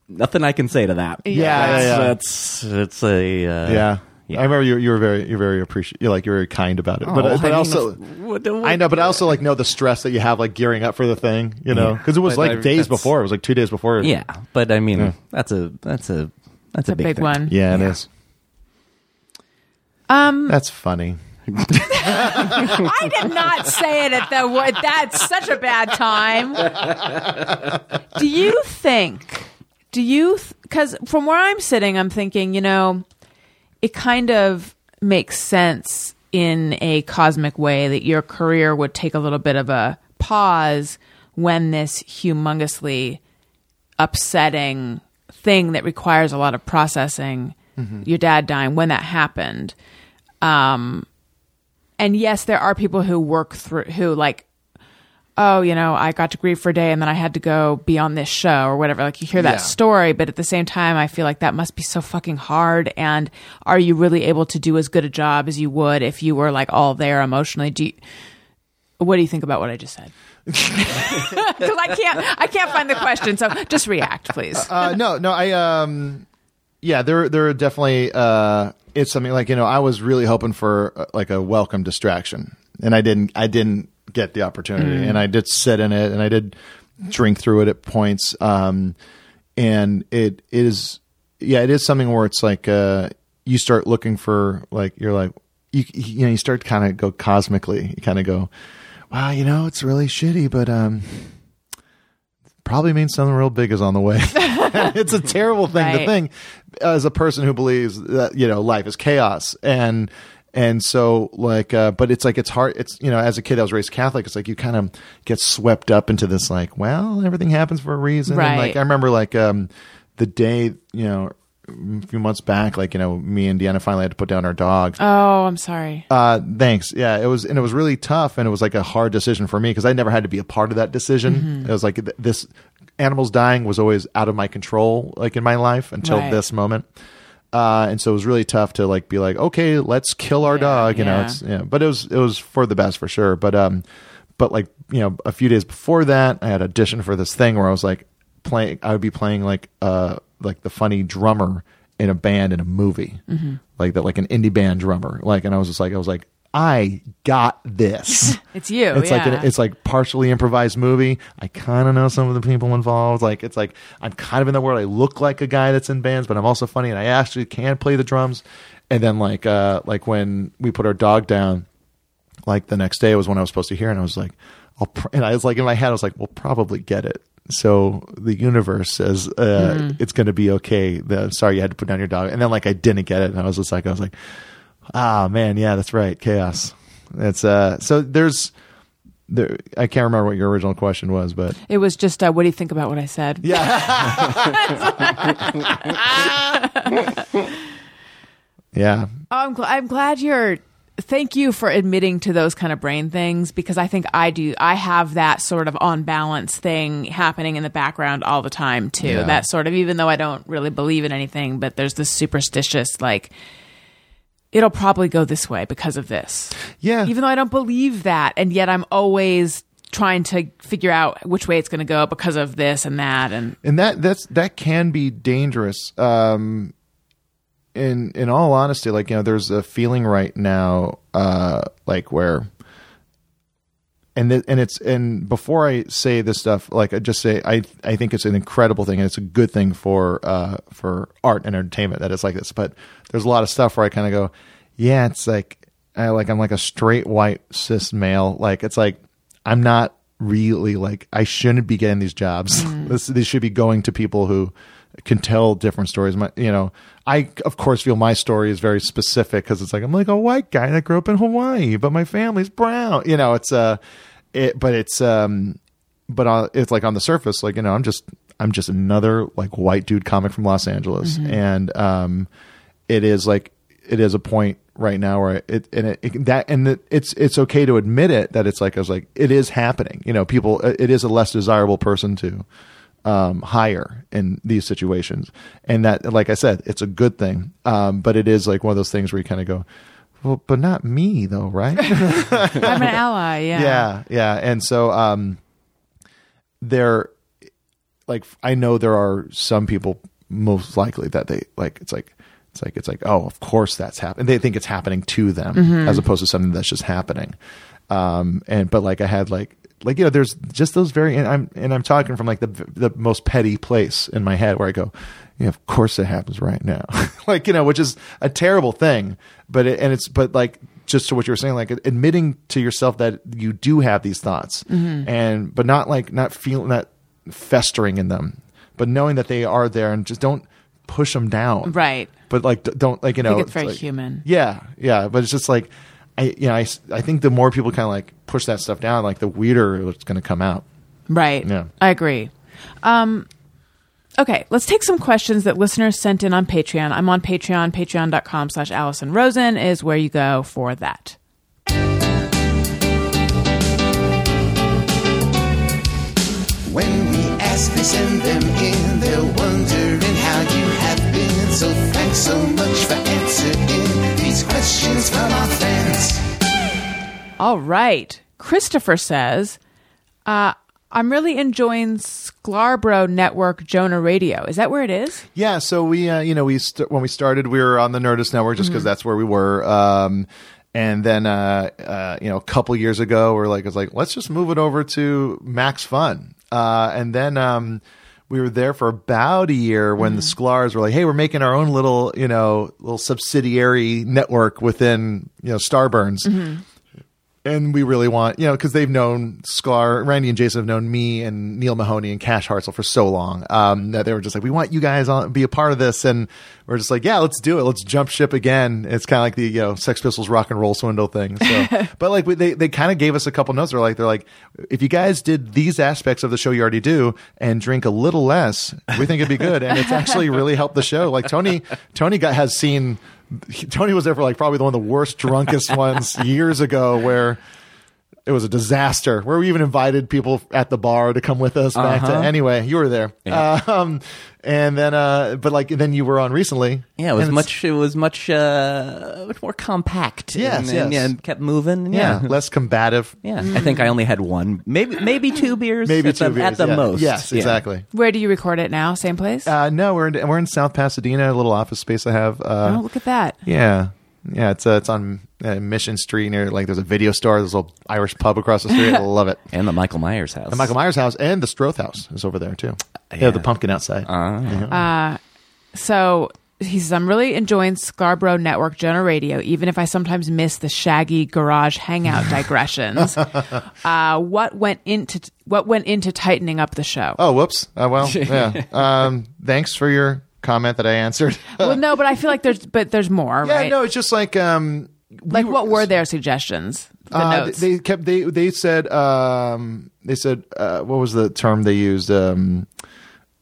nothing I can say to that. Yeah, yeah, yeah. That's it's a uh, yeah. yeah. I remember you, you were very, you're very appreciate, you're like, you're very kind about it. but, Oh, uh, I but mean, also, what- what- I know, but I also like know the stress that you have, like gearing up for the thing, you know, because it was like I- days before. It was like two days before. Yeah, but I mean, Yeah. that's a that's a that's a a big, big thing. one. yeah, it is. Um, That's funny. (laughs) I did not say it at the word. That's such a bad time. Do you think? Do you? Because from where I'm sitting, I'm thinking, you know, it kind of makes sense in a cosmic way that your career would take a little bit of a pause when this humongously upsetting thing that requires a lot of processing, your dad dying, when that happened. Um, and yes, there are people who work through who like, oh, you know, I got to grieve for a day and then I had to go be on this show or whatever. Like you hear that Yeah. story, but at the same time, I feel like that must be so fucking hard. And are you really able to do as good a job as you would if you were like all there emotionally? Do you, what do you think about what I just said? (laughs) (laughs) Because I can't, I can't find the question. So just react, please. uh, no, no, I um, yeah, there, there are definitely uh, it's something like you know, I was really hoping for uh, like a welcome distraction, and I didn't, I didn't get the opportunity, and I did sit in it, and I did drink through it at points, um, and it is, yeah, it is something where it's like uh, you start looking for like you're like you, you know, you start to kind of go cosmically, you kind of go, wow, you know, it's really shitty, but um probably means something real big is on the way. (laughs) (laughs) it's a terrible thing to Right. think as a person who believes that you know life is chaos and and so like uh but it's like it's hard it's you know as a kid I was raised Catholic it's like you kind of get swept up into this like well everything happens for a reason and like I remember like um the day you know a few months back like you know me and Deanna finally had to put down our dog Oh, I'm sorry. uh, thanks. Yeah, it was, and it was really tough, and it was like a hard decision for me because I never had to be a part of that decision. Mm-hmm. It was like th- this animals dying was always out of my control, like in my life until Right. this moment. Uh, and so it was really tough to like be like, okay, let's kill our Yeah, dog. You know, yeah. it's yeah, but it was it was for the best for sure. But um, but like you know, a few days before that, I had auditioned for this thing where I was like playing. I would be playing like uh like the funny drummer in a band in a movie, Mm-hmm. like that, like an indie band drummer. Like, and I was just like, I was like, I got this. (laughs) It's you. It's like an, it's like partially improvised movie. I kind of know some of the people involved. Like it's like I'm kind of in the world. I look like a guy that's in bands, but I'm also funny and I actually can play the drums. And then like uh like when we put our dog down, like the next day was when I was supposed to hear, and I was like, I'll pr- and I was like in my head, I was like, we'll probably get it. So the universe says uh, it's going to be okay. The, sorry, you had to put down your dog, and then like I didn't get it, and I was just like, I was like, ah man, yeah, that's right, chaos. It's uh, so there's there. I can't remember what your original question was, but It was just, uh, what do you think about what I said? Yeah, (laughs) (laughs) yeah, Oh, I'm, gl- I'm glad you're. Thank you for admitting to those kind of brain things because I think I do. I have that sort of on balance thing happening in the background all the time too. Yeah. That sort of, even though I don't really believe in anything, but there's this superstitious like, it'll probably go this way because of this. yeah, Even though I don't believe that, and yet I'm always trying to figure out which way it's going to go because of this and that and and that that's that can be dangerous um in in all honesty like you know there's a feeling right now uh like where and th- and it's and before I say this stuff, like I just say I I think it's an incredible thing and it's a good thing for uh for art and entertainment that it's like this. But there's a lot of stuff where I kind of go, yeah, it's like I like I'm like a straight white cis male. Like it's like I'm not really like I shouldn't be getting these jobs. (laughs) this these should be going to people who can tell different stories. My, you know, I of course feel my story is very specific because it's like I'm like a white guy that grew up in Hawaii, but my family's brown. You know, it's uh, it, but it's um, but uh, it's like on the surface, like you know, I'm just I'm just another like white dude comic from Los Angeles, and um, it is like it is a point right now where it and it, it that and it, it's it's okay to admit it that it's like I was like it is happening. You know, people it is a less desirable person to um, hire in these situations, and that like I said, it's a good thing. Um, but it is like one of those things where you kind of go, well, but not me though, right? (laughs) I'm an ally. Yeah. (laughs) yeah yeah and so um there like i know there are some people most likely that they like it's like it's like it's like oh of course that's happening they think it's happening to them as opposed to something that's just happening um and but like i had like like you know there's just those very and i'm and i'm talking from like the the most petty place in my head where i go yeah of course it happens right now (laughs) like you know which is a terrible thing but it, and it's but like just to what you were saying like admitting to yourself that you do have these thoughts mm-hmm. and but not like not feeling not festering in them but knowing that they are there and just don't push them down Right. but like don't like you know it's very like- human. yeah yeah but it's just like i you know i, I think the more people kind of like push that stuff down like the weirder it's going to come out Right. Yeah. I agree. Um, okay, let's take some questions that listeners sent in on Patreon. I'm on Patreon. Patreon.com slash Alison Rosen is where you go for that. When we ask, they send them in. They're wondering how you have been. So thanks so much for answering these questions from our fans. All right. Christopher says, uh, I'm really enjoying Sklarbro Network Jonah Raydio. Is that where it is? Yeah, so we, uh, you know, we st- when we started, we were on the Nerdist Network just because that's where we were. Um, and then, uh, uh, you know, a couple years ago, we're like, it's like, let's just move it over to Max Fun. Uh, and then, um, we were there for about a year when the mm-hmm. Sklars were like, "Hey, we're making our own little, you know, little subsidiary network within, you know, Starburns." Mm-hmm. And we really want you know because they've known Scar, Randy and Jason have known me and Neil Mahoney and Cash Hartzell for so long um, that they were just like, we want you guys on be a part of this, and we're just like, yeah, let's do it, let's jump ship again. It's kind of like the you know Sex Pistols rock and roll swindle thing. So, (laughs) but like we- they they kind of gave us a couple notes. They're like they're like, if you guys did these aspects of the show you already do and drink a little less, we think it'd be good, and it's actually really helped the show. Like Tony Tony got has seen. Tony was there for like probably one of the worst drunkest (laughs) ones years ago where it was a disaster where we even invited people at the bar to come with us back to anyway you were there um and then uh but like then you were on recently Yeah, it was much. It was much, uh, much more compact. Yes, and, and, yes. yeah, and kept moving. yeah Yeah, less combative yeah. I think I only had one, maybe, maybe two beers. maybe at two the, beers, at the yeah. most. yes Yeah. exactly Where do you record it now? Same place? uh no we're in we're in south pasadena a little office space i have uh oh, look at that. yeah yeah it's uh, it's on uh, mission street near like there's a video store there's a little irish pub across the street i (laughs) love it And the Michael Myers house. the michael myers house and the strode house is over there too yeah, the pumpkin outside So he says, I'm really enjoying Sklarbro Network Jonah Raydio, even if I sometimes miss the shaggy garage hangout (laughs) digressions. uh, what went into what went into tightening up the show? Oh, whoops. Uh, well, (laughs) yeah. Um, thanks for your comment that I answered. (laughs) well, no, but I feel like there's but there's more, yeah, right? no, it's just like um, we like what were their suggestions? The uh, they kept they they said um they said uh, what was the term they used um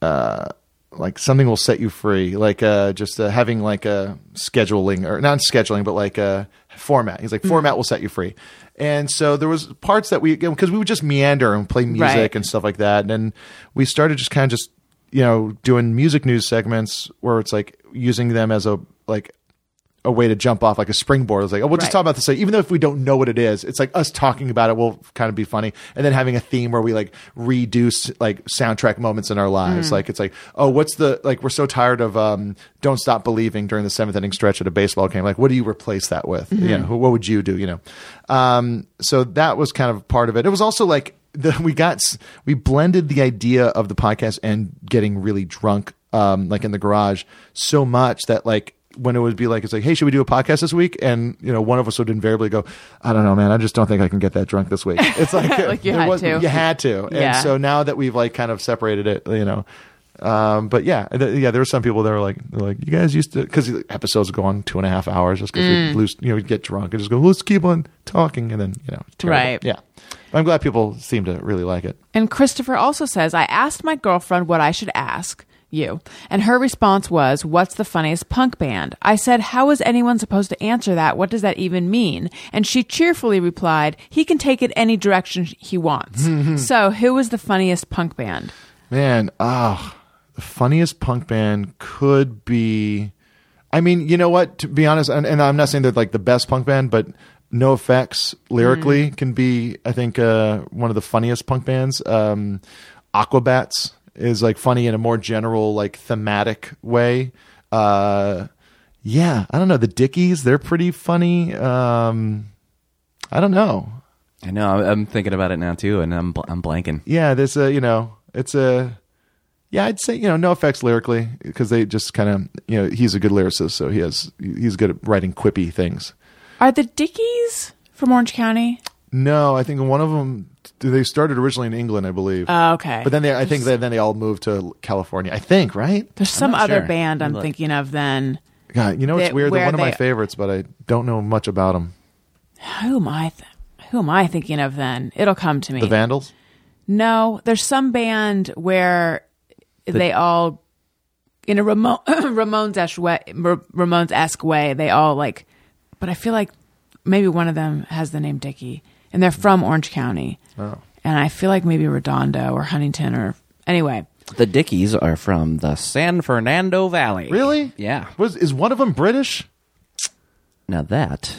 uh like something will set you free like uh just uh, having like a scheduling or not scheduling but like a format he's like format will set you free and so there was parts that we because we would just meander and play music Right. and stuff like that and then we started just kind of just you know doing music news segments where it's like using them as a like a way to jump off like a springboard. It's like, oh, we'll just Right. talk about this. Like, even though if we don't know what it is, it's like us talking about it will kind of be funny. And then having a theme where we like reduce like soundtrack moments in our lives. Like, it's like, oh, what's the, like, we're so tired of, um, don't stop believing during the seventh inning stretch at a baseball game. Like, what do you replace that with? You know, what would you do? You know? Um, so that was kind of part of it. It was also like, the, we got, we blended the idea of the podcast and getting really drunk, um, like in the garage so much that like, when it would be like it's like hey should we do a podcast this week and you know one of us would invariably go i don't know man i just don't think i can get that drunk this week it's like, (laughs) Like you (laughs) had was- to. you had to and Yeah. so now that we've like kind of separated it you know um, but yeah, th- yeah, there were some people that were like, they're like, you guys used to, because episodes go on two and a half hours just because Mm. we lose, you know, we'd get drunk and just go, let's keep on talking. And then, you know, terrible. Right. Yeah. I'm glad people seem to really like it. And Christopher also says, I asked my girlfriend what I should ask. you. And her response was, What's the funniest punk band? I said, How is anyone supposed to answer that? What does that even mean? And she cheerfully replied, He can take it any direction he wants. (laughs) so, who was the funniest punk band? Man, ah, the funniest punk band could be. I mean, you know what? To be honest, and, and I'm not saying they're like the best punk band, but NOFX lyrically can be, I think, uh, one of the funniest punk bands. Um, Aquabats is like funny in a more general, like thematic way. Uh, yeah, I don't know. The Dickies, they're pretty funny. Um, I don't know. I know. I'm- I'm thinking about it now too, and I'm bl- I'm blanking. yeah, there's a you know, it's a yeah, I'd say you know, NOFX lyrically because they just kind of you know he's a good lyricist, so he has he's good at writing quippy things. Are the Dickies from Orange County? No, I think one of them they started originally in England, I believe. Oh, okay. but then they, I think they, then they all moved to California. I think, right? There's some other sure. band I'm Look. thinking of then. God, you know it's weird. They're one of my favorites, but I don't know much about them. Who am I? Th- who am I thinking of then? It'll come to me. The Vandals. No, there's some band where they all, in a Ramon, (clears throat) Ramones esque way, Ramones esque way, they all like. But I feel like maybe one of them has the name Dickie, and they're from Orange County. Oh. And I feel like maybe Redondo or Huntington or anyway. The Dickies are from the San Fernando Valley. Really? Yeah. Was is one of them British? Now that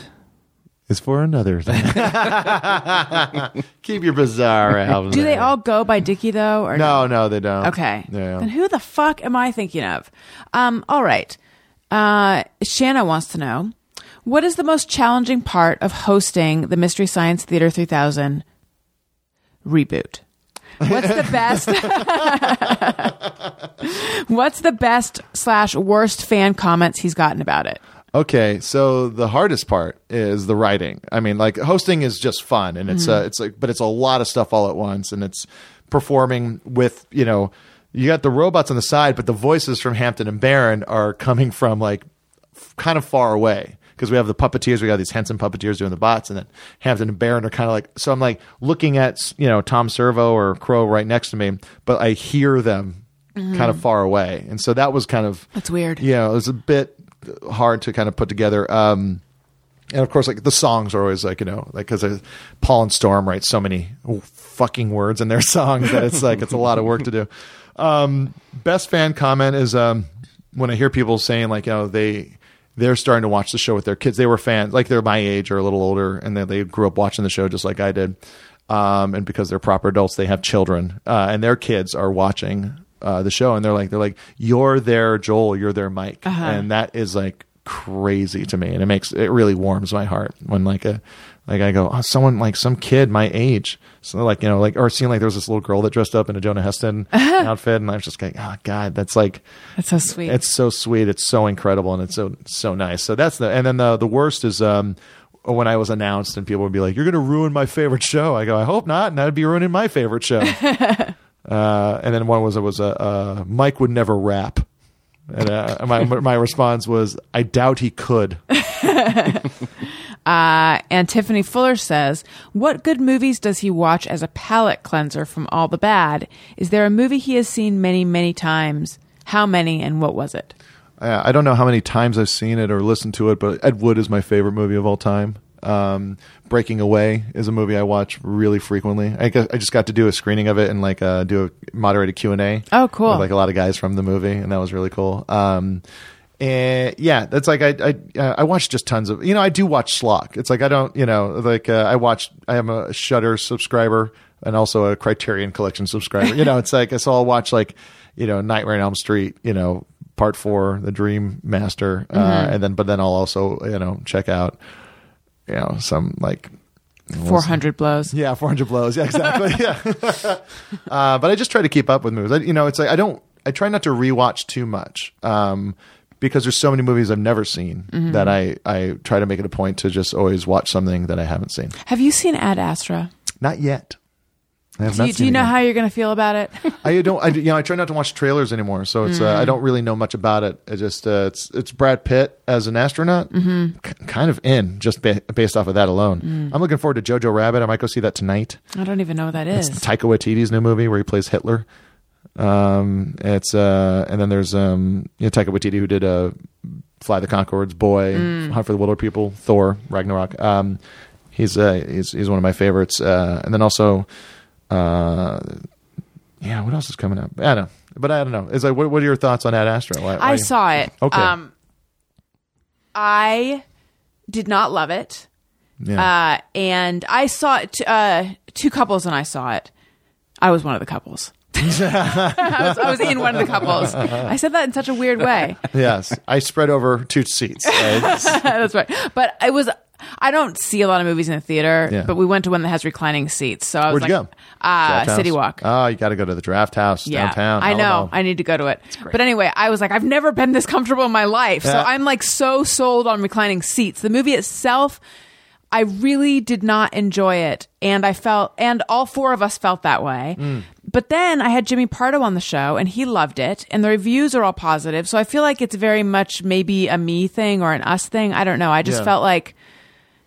Is for another thing. (laughs) (laughs) Keep your bizarre albums. Do they all go by Dickie though? Or No, no, they don't. Okay. Yeah. Then who the fuck am I thinking of? Um, all right. Uh, Shanna wants to know what is the most challenging part of hosting the Mystery Science Theater 3000 reboot? What's the best? (laughs) What's the best slash worst fan comments he's gotten about it? Okay, so the hardest part is the writing. I mean, like hosting is just fun, and it's uh, it's like, but it's a lot of stuff all at once, and it's performing with you know, you got the robots on the side, but the voices from Hampton and Baron are coming from like f- kind of far away because we have the puppeteers, we got these Henson puppeteers doing the bots, and then Hampton and Baron are kind of like. So I'm like looking at you know Tom Servo or Crow right next to me, but I hear them kind of far away, and so that was kind of That's weird. yeah, it was a bit hard to kind of put together. Um, and of course, like the songs are always like you know, like because Paul and Storm write so many fucking words in their (laughs) songs that it's like it's a lot of work to do. Um, best fan comment is um, when I hear people saying like you know they they're starting to watch the show with their kids. They were fans, like they're my age or a little older, and then they grew up watching the show just like I did. Um, and because they're proper adults, they have children, uh, and their kids are watching uh, the show, and they're like, they're like, you're their Joel, you're their Mike, and that is like crazy to me, and it makes it really warms my heart when like a like I go, oh, someone like some kid my age, so like you know like or seeing like there was this little girl that dressed up in a Jonah Heston (laughs) outfit, and I was just like, oh god, that's like That's so sweet. it's so sweet. It's so incredible, and it's so so nice. So that's the and then the the worst is um when I was announced and people would be like, "You're going to ruin my favorite show." I go, "I hope not," and that'd be ruining my favorite show. (laughs) uh, and then one was it was a uh, Mike would never rap, and uh, my my response was, "I doubt he could." (laughs) Uh, and Tiffany Fuller says, What good movies does he watch as a palate cleanser from all the bad? Is there a movie he has seen many, many times? How many and what was it? Uh, I don't know how many times I've seen it or listened to it, but Ed Wood is my favorite movie of all time. Um, Breaking Away is a movie I watch really frequently. I guess I just got to do a screening of it and like uh, do a moderated Q and A. Oh, cool. With like a lot of guys from the movie, and that was really cool. Um, and yeah, that's like I I uh, I watch just tons of you know I do watch schlock. It's like I don't you know like uh, I watch I am a Shudder subscriber and also a Criterion Collection subscriber. You know, it's like so I'll watch like you know Nightmare on Elm Street. You know, Part Four, The Dream Master, uh, and then but then I'll also you know check out you know some like 400 blows. yeah, 400 blows. Yeah, exactly. (laughs) yeah. uh, but I just try to keep up with movies. I, you know, it's like I don't. I try not to rewatch too much um, because there's so many movies I've never seen Mm-hmm. that I I try to make it a point to just always watch something that I haven't seen. Have you seen Ad Astra? Not yet. I have Do not you, do you know yet. how you're going to feel about it? (laughs) I don't. I you know I try not to watch trailers anymore, so it's uh, Mm. I don't really know much about it. It just uh, it's it's Brad Pitt as an astronaut. Mm-hmm. K- kind of in just ba- based off of that alone. Mm. I'm looking forward to Jojo Rabbit. I might go see that tonight. I don't even know what that is. It's Taika Waititi's new movie where he plays Hitler. Um, it's uh, and then there's um, you know, Taika Waititi who did uh, Fly the Conchords, Boy, Hunt for the Wilderpeople, Thor, Ragnarok. Um, he's uh, he's he's one of my favorites. Uh, and then also, uh, yeah, what else is coming up? I don't know, but I don't know. Is like, what, what are your thoughts on Ad Astra? Why, I why- saw it. Okay. Um, I did not love it. Yeah. Uh, and I saw it, uh, two couples and I saw it. I was one of the couples. I, was, I was in one of the couples. I said that in such a weird way. yes, I spread over two seats. (laughs) That's right. But it was. I don't see a lot of movies in the theater, Yeah. but we went to one that has reclining seats. So I was Where'd you go? Uh, City Walk. Oh, you got to go to the Drafthouse Yeah, downtown. I know. Alamo. I need to go to it. But anyway, I was like, I've never been this comfortable in my life. So I'm like so sold on reclining seats. The movie itself, I really did not enjoy it. And I felt, and all four of us felt that way. Mm. But then I had Jimmy Pardo on the show and he loved it and the reviews are all positive. So I feel like it's very much maybe a me thing or an us thing. I don't know. I just Yeah. felt like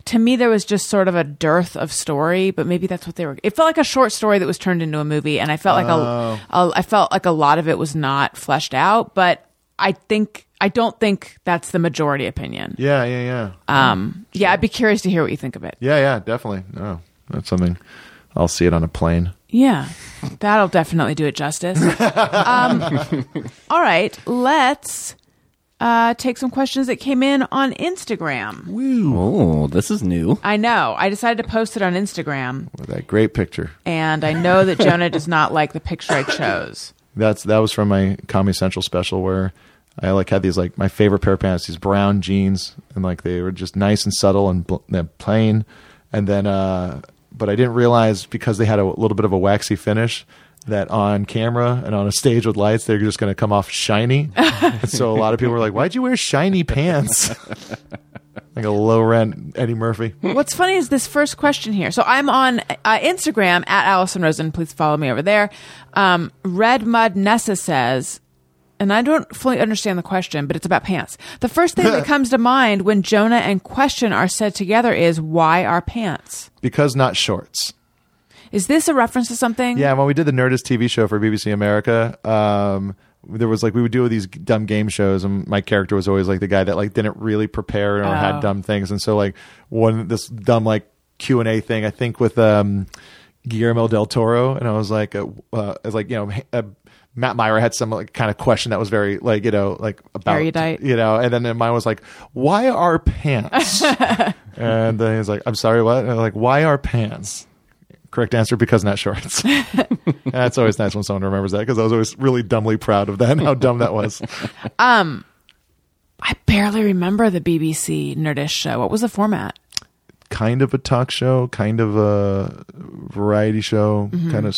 to me there was just sort of a dearth of story but maybe that's what they were it felt like a short story that was turned into a movie and i felt like Oh. a, a i felt like a lot of it was not fleshed out but i think i don't think that's the majority opinion Yeah, yeah, yeah. um yeah i'd be curious to hear what you think of it Yeah, yeah, definitely. No, that's something. I'll see it on a plane. Yeah that'll definitely do it justice um (laughs) all right let's uh take some questions that came in on instagram Oh, this is new. i know i decided to post it on instagram With that great picture. and I know that Jonah does not like the picture I chose. That's that was from my Comedy Central special where I like had these like my favorite pair of pants, these brown jeans, and like they were just nice and subtle and bl- they're plain. And then, uh, but I didn't realize because they had a little bit of a waxy finish that on camera and on a stage with lights they're just going to come off shiny. (laughs) and so a lot of people were like, "Why'd you wear shiny pants?" (laughs) like a low rent Eddie Murphy. What's funny is this first question here. So I'm on uh, Instagram at Alison Rosen. Please follow me over there. Um, Red Mud Nessa says, and I don't fully understand the question, but it's about pants. The first thing that (laughs) comes to mind when Jonah and question are said together is why are pants? Because not shorts. Is this a reference to something? Yeah, when we did the Nerdist TV show for BBC America, um, there was like we would do these dumb game shows, and my character was always like the guy that like didn't really prepare or Oh. had dumb things, and so like one this dumb like Q and A thing, I think with um, Guillermo del Toro, and I was like, uh, uh, I was like, you know. Uh, Matt Mira had some like kind of question that was very like you know like about Erudite. you know, and then mine was like, "Why are pants?" (laughs) and then he's like, "I'm sorry, what?" Like, "Why are pants?" Correct answer because not shorts. (laughs) That's always nice when someone remembers that because I was always really dumbly proud of that and how dumb that was. (laughs) Um, I barely remember the BBC Nerdist show. What was the format? Kind of a talk show, kind of a variety show, kind of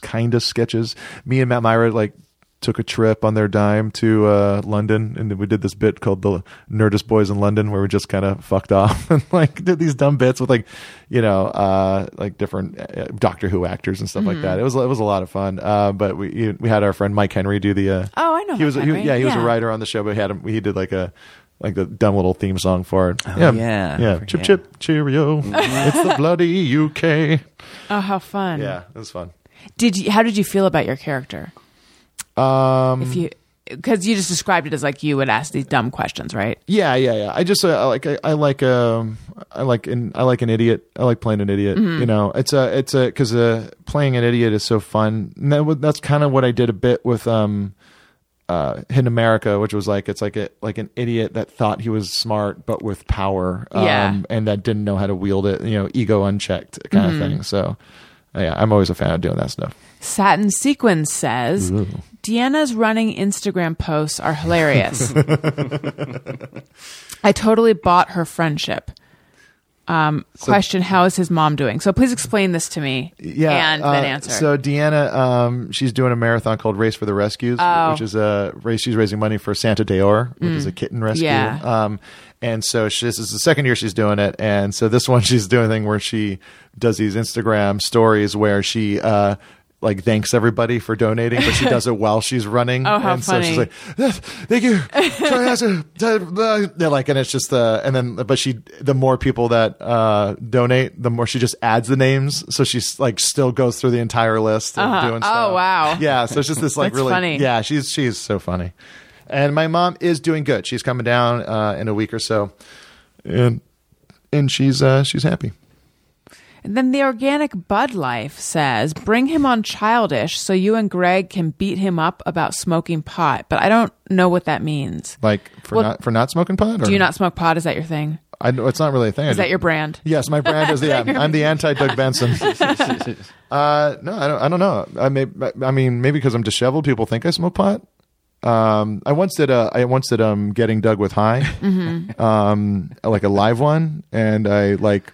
kind of sketches. Me and Matt Mira like took a trip on their dime to uh, London, and we did this bit called the Nerdist Boys in London, where we just kind of fucked off (laughs) and like did these dumb bits with like you know uh, like different uh, Doctor Who actors and stuff like that. It was it was a lot of fun. Uh, but we we had our friend Mike Henry do the. Uh, Oh, I know He was Mike he- yeah he was a writer on the show, but he had him he did like a. Like the dumb little theme song for it. yeah. I yeah. forget. Chip chip cheerio. (laughs) it's the bloody UK. Oh, how fun! Yeah, it was fun. Did you? How did you feel about your character? Um, If you, because you just described it as like you would ask these dumb questions, right? yeah, yeah, yeah. I just uh, I like I, I like um I like an I like an idiot. I like playing an idiot. You know, it's a it's a because uh, playing an idiot is so fun. And that, that's kind of what I did a bit with um uh Hidden America, which was like it's like a like an idiot that thought he was smart but with power. Um, Yeah. and that didn't know how to wield it. You know, ego unchecked kind of thing. So. Yeah, I'm always a fan of doing that stuff. Satin Sequins says Deanna's running Instagram posts are hilarious. (laughs) I totally bought her friendship. Um, question: How is his mom doing? So please explain this to me. Yeah, and then uh, answer. So Deanna, um, she's doing a marathon called Race for the Rescues, Oh. which is a race. She's raising money for Santa Deor, which is a kitten rescue. Mm. Yeah. Um, and so she, this is the second year she's doing it, and so this (laughs) one she's doing a thing where she does these Instagram stories where she. Uh, like thanks everybody for donating, but she does it while she's running. (laughs) Oh, how and so she's like, "Ah, "Thank you." Said- They're like, and it's just uh, and then but she the more people that uh donate, the more she just adds the names, so she's like still goes through the entire list Uh-huh. doing Oh, wow. Yeah, so it's just this like really funny. yeah, she's she's so funny. And my mom is doing good. She's coming down uh, in a week or so, and and she's uh, she's happy. And then the organic Bud Life says, bring him on childish so you and Greg can beat him up about smoking pot. But I don't know what that means. Like for Well, not for not smoking pot. Or? Do you not smoke pot? Is that your thing? I know it's not really a thing. Is that your brand? Yes, my brand is the. (laughs) Yeah, I'm the anti Doug Benson. (laughs) uh, no, I don't. I don't know. I may. I mean, maybe because I'm disheveled, people think I smoke pot. Um, I once did a. I once did um getting Doug with high, Mm-hmm. um, like a live one, and I like se-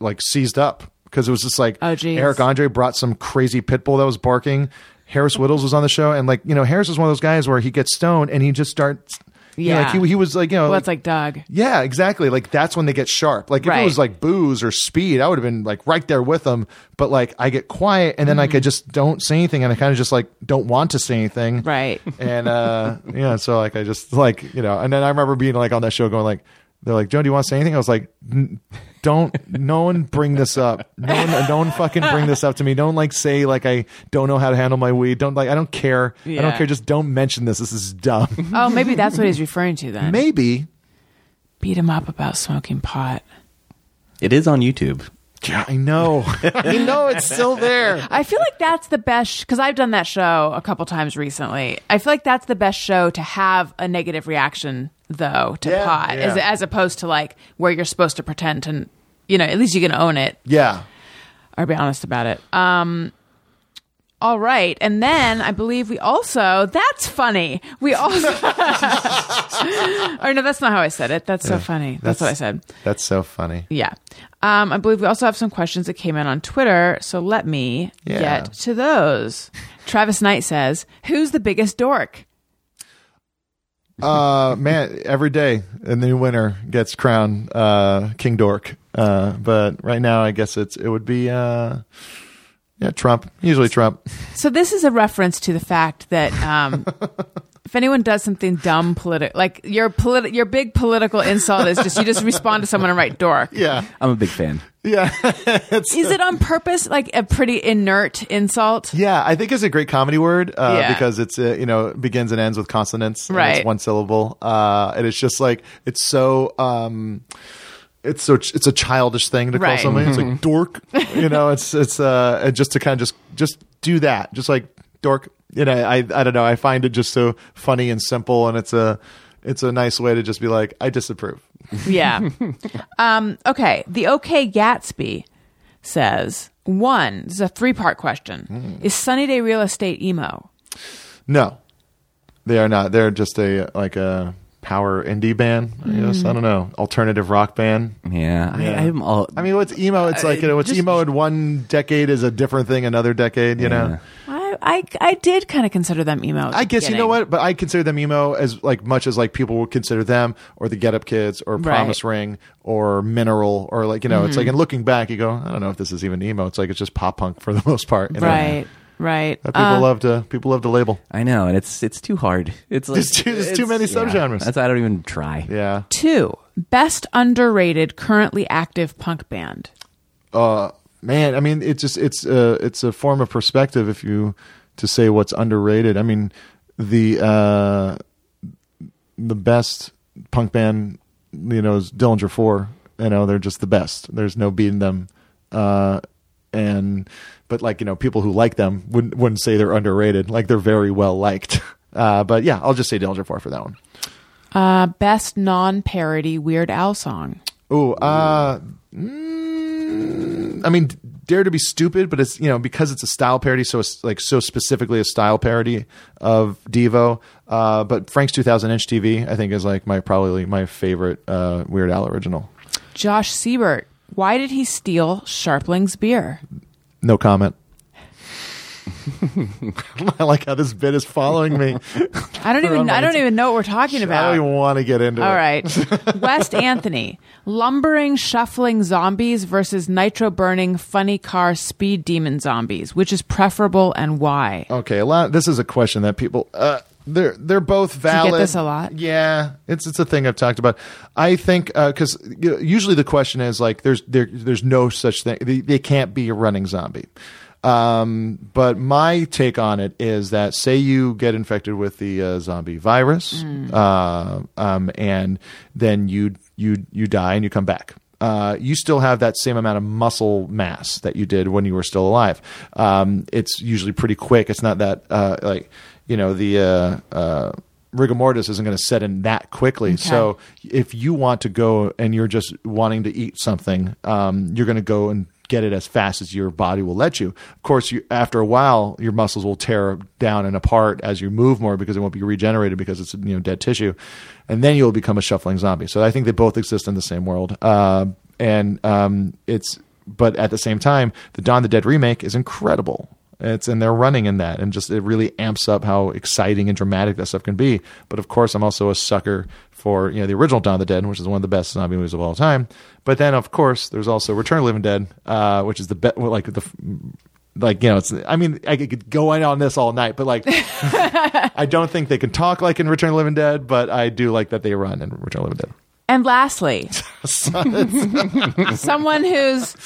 like seized up because it was just like Oh. Eric Andre brought some crazy pit bull that was barking. Harris Wittels was on the show, and like you know, Harris is one of those guys where he gets stoned and he just starts. Yeah, Yeah. like he, he was like you know, Well, it's like Doug. yeah, exactly. Like that's when they get sharp. Like if Right. it was like booze or speed, I would have been like right there with them. But like I get quiet and then like Mm-hmm. I just don't say anything and I kind of just like don't want to say anything. Right. And uh (laughs) yeah, so like I just like you know, and then I remember being like on that show going like they're like, Joe, do you want to say anything? I was like, "N- don't, no one bring this up. No one, no one fucking bring this up to me. Don't like say like I don't know how to handle my weed. Don't like, I don't care. I don't Yeah. care. Just don't mention this. This is dumb. (laughs) Oh, maybe that's what he's referring to then. Maybe. Beat him up about smoking pot. It is on YouTube. Yeah, I know. (laughs) I know it's still there. I feel like that's the best because I've done that show a couple times recently. I feel like that's the best show to have a negative reaction though to Yeah, pot, as, yeah. as opposed to like where you're supposed to pretend to, you know, at least you can own it Yeah. or be honest about it. Um, all right, and then I believe we also that's funny. We also, (laughs) or no, that's not how I said it. That's so funny. That's, what I said. That's so funny. Yeah. Um, I believe we also have some questions that came in on Twitter, so let me Yeah. get to those. Travis Knight says, Who's the biggest dork? Uh, man, every day a new winner gets crowned uh, King Dork. Uh, but right now, I guess it's it would be uh, yeah, Trump. Usually Trump. So this is a reference to the fact that um, (laughs) if anyone does something dumb political, like your politi- your big political insult is just you just respond to someone and write dork. Yeah, I'm a big fan. Yeah. (laughs) it's, Is it on purpose, like a pretty inert insult? yeah, I think it's a great comedy word uh, Yeah. because it's uh, you know begins and ends with consonants. Right. it's one syllable. Uh, and it's just like it's so. Um, it's so it's a childish thing to call Right. somebody. It's like dork. You know, it's it's uh just to kind of just just do that, just like dork. You know, I I don't know. I find it just so funny and simple, and it's a it's a nice way to just be like, I disapprove. (laughs) Yeah. um, okay. The OK Gatsby says one. This is a three part question. Is Sunny Day Real Estate emo? No, they are not. They're just a like a power indie band. I guess I don't know, alternative rock band. Yeah, I, Yeah. I'm all. I mean, what's emo? It's like you know, what's just- emo in one decade is a different thing another decade. You know. I, I, I did kind of consider them emo. I guess you know what, but I consider them emo as like much as like people would consider them or the Get Up Kids or Promise Ring or Mineral or like you know, it's like Mm-hmm. and looking back, you go, I don't know if this is even emo. It's like it's just pop punk for the (laughs) most part. you know? Right. Right. That people Uh, love to people love to label. I know, and it's it's too hard. It's like There's too- there's too many subgenres. That's I don't even try. Yeah. Two. Best underrated currently active punk band. Uh man, I mean it's just it's uh it's a form of perspective if you to say what's underrated. I mean the uh the best punk band you know is Dillinger 4. You know, they're just the best. There's no beating them. Uh and but like, you know, people who like them wouldn't wouldn't say they're underrated. Like they're very well liked. (laughs) Uh but yeah, I'll just say Dillinger 4 for that one. Uh, best non parody Weird Al song. Oh, uh, mm, I mean, Dare to be Stupid, but it's you know because it's a style parody, so it's like so specifically a style parody of Devo. Uh, but Frank's 2000 inch TV, I think, is like my probably my favorite uh, Weird Al original. Josh Siebert. Why did he steal Scharpling's beer? No comment. (laughs) I like how this bit is following me. (laughs) I don't even. I don't even know what we're talking about. I don't even want to get into All it. All right. (laughs) West Anthony. Lumbering, shuffling zombies versus nitro burning, funny car, speed demon zombies. Which is preferable and why? Okay, a lot. This is a question that people. Uh, they're they're both you valid. get this a lot? Yeah, it's it's a thing I've talked about. I think because usually the question is like there's there there's no such thing. They, they can't be a running zombie. Um, but my take on it is that say you get infected with the uh, zombie virus, uh, um, and then you you you die and you come back. Uh, you still have that same amount of muscle mass that you did when you were still alive. Um, it's usually pretty quick. It's not that uh, like you know the uh, uh, rigor mortis isn't going to set in that quickly. So if you want to go and you're just wanting to eat something, um, you're going to go and get it as fast as your body will let you. Of course, you after a while, your muscles will tear down and apart as you move more because it won't be regenerated because it's you know dead tissue, and then you'll become a shuffling zombie. So I think they both exist in the same world, uh, and um, it's but at the same time, the Dawn of the Dead remake is incredible. It's and they're running in that, and just it really amps up how exciting and dramatic that stuff can be. But of course, I'm also a sucker for you know the original Dawn of the Dead, which is one of the best zombie movies of all time. But then, of course, there's also Return of the Living Dead, uh, which is the best. Like the like you know, it's. I mean, I could go in on this all night, but like, (laughs) I don't think they can talk like in Return of the Living Dead, but I do like that they run in Return of the Living Dead. And lastly, (laughs) someone who's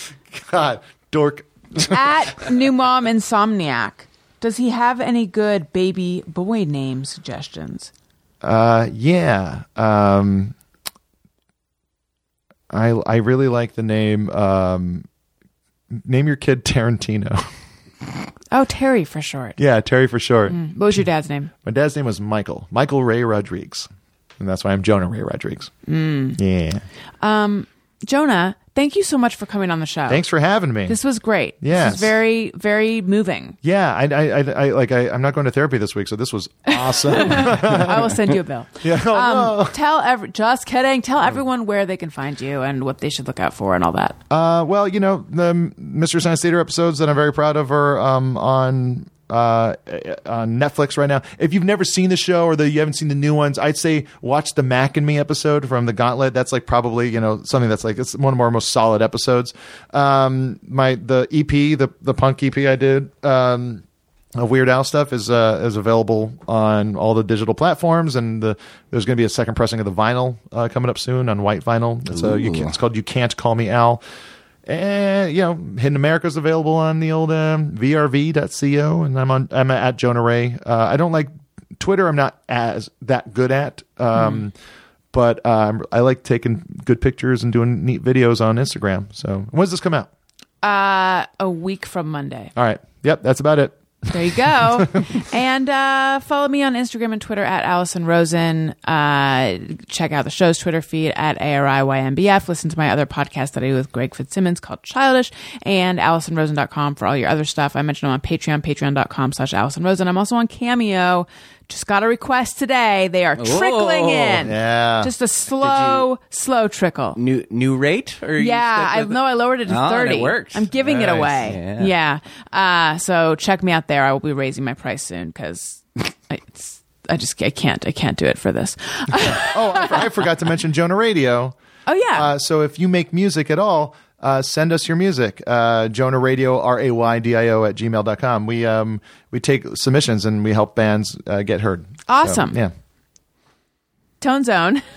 God, dork. at (laughs) New Mom Insomniac. Does he have any good baby boy name suggestions? Uh, yeah. Um, I I really like the name. Um, name your kid Tarantino. Oh, Terry for short. yeah, Terry for short. What was your dad's name? My dad's name was Michael. Michael Ray Rodriguez, and that's why I'm Jonah Ray Rodriguez. Mm. Yeah. Jonah, thank you so much for coming on the show. Thanks for having me. This was great. Was very, very moving. yeah, I, I, I, I like. I, I'm not going to therapy this week, so this was awesome. (laughs) I will send you a bill. (laughs) yeah. Oh, Um, no. Tell every, just kidding. Tell everyone where they can find you and what they should look out for and all that. Uh, well, you know, the Mystery Science Theater episodes that I'm very proud of are um, on uh, on Netflix right now. If you've never seen the show or the, you haven't seen the new ones, I'd say watch the Mac and Me episode from the Gauntlet. That's like probably you know something that's like it's one of our most solid episodes. Um, my the EP, the the punk EP I did. Um, Weird Al stuff is uh, is available on all the digital platforms, and the, there's going to be a second pressing of the vinyl uh, coming up soon on white vinyl. It's, uh, you can, it's called "You Can't Call Me Al." And you know, Hidden America is available on the old um, vrv.co, and I'm on I'm at Jonah Ray. Uh, I don't like Twitter. I'm not as that good at, um, but um, I like taking good pictures and doing neat videos on Instagram. So when does this come out? Uh, a week from Monday. All right, yep, that's about it. There you go. (laughs) and uh, follow me on Instagram and Twitter at Alison Rosen. Uh, check out the show's Twitter feed at ARIYNBF. Listen to my other podcast that I do with Greg Fitzsimmons called Childish and AlisonRosen.com for all your other stuff. I mentioned I'm on Patreon, patreon.com slash Alison Rosen. I'm also on Cameo. Just got a request today. They are trickling in. Yeah. Just a slow, slow trickle. New new rate? Or Yeah, I know I lowered it to Oh, and 30. it works. I'm giving it Nice. away. Yeah. Yeah. Uh, so check me out there. I will be raising my price soon because it's I just I can't I can't do it for this. (laughs) Oh, I, I forgot to mention Jonah Raydio. Oh yeah. Uh, so if you make music at all, uh, send us your music. Uh, Jonah Raydio, R A Y D I O at gmail.com. We, um, we take submissions and we help bands uh, get heard. So, Awesome. yeah. Tone Zone. (laughs)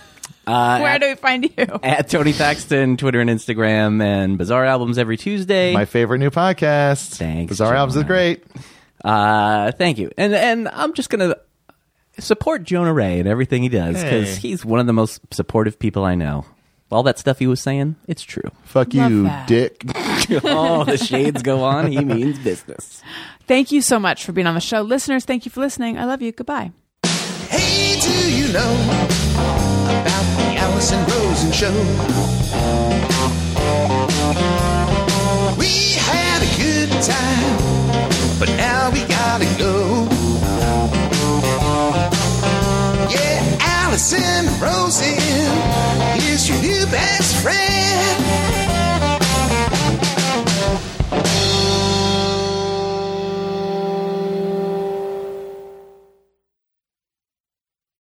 Uh, Where at, do we find you? at Tony Thaxton, Twitter and Instagram, and Bizarre Albums every Tuesday. My favorite new podcast. Thanks, Bizarre Albums is great. Uh, thank you. And and I'm just gonna support Jonah Ray and everything he does because Hey. he's one of the most supportive people I know. All that stuff he was saying, it's true. Fuck Love you, that. dick. (laughs) (laughs) oh, the shades go on. He means business. Thank you so much for being on the show. Listeners, thank you for listening. I love you. Goodbye. Hey, do you know about the Alison Rosen show? We had a good time, but now we gotta go. Yeah, Alison Rosen is your new best friend.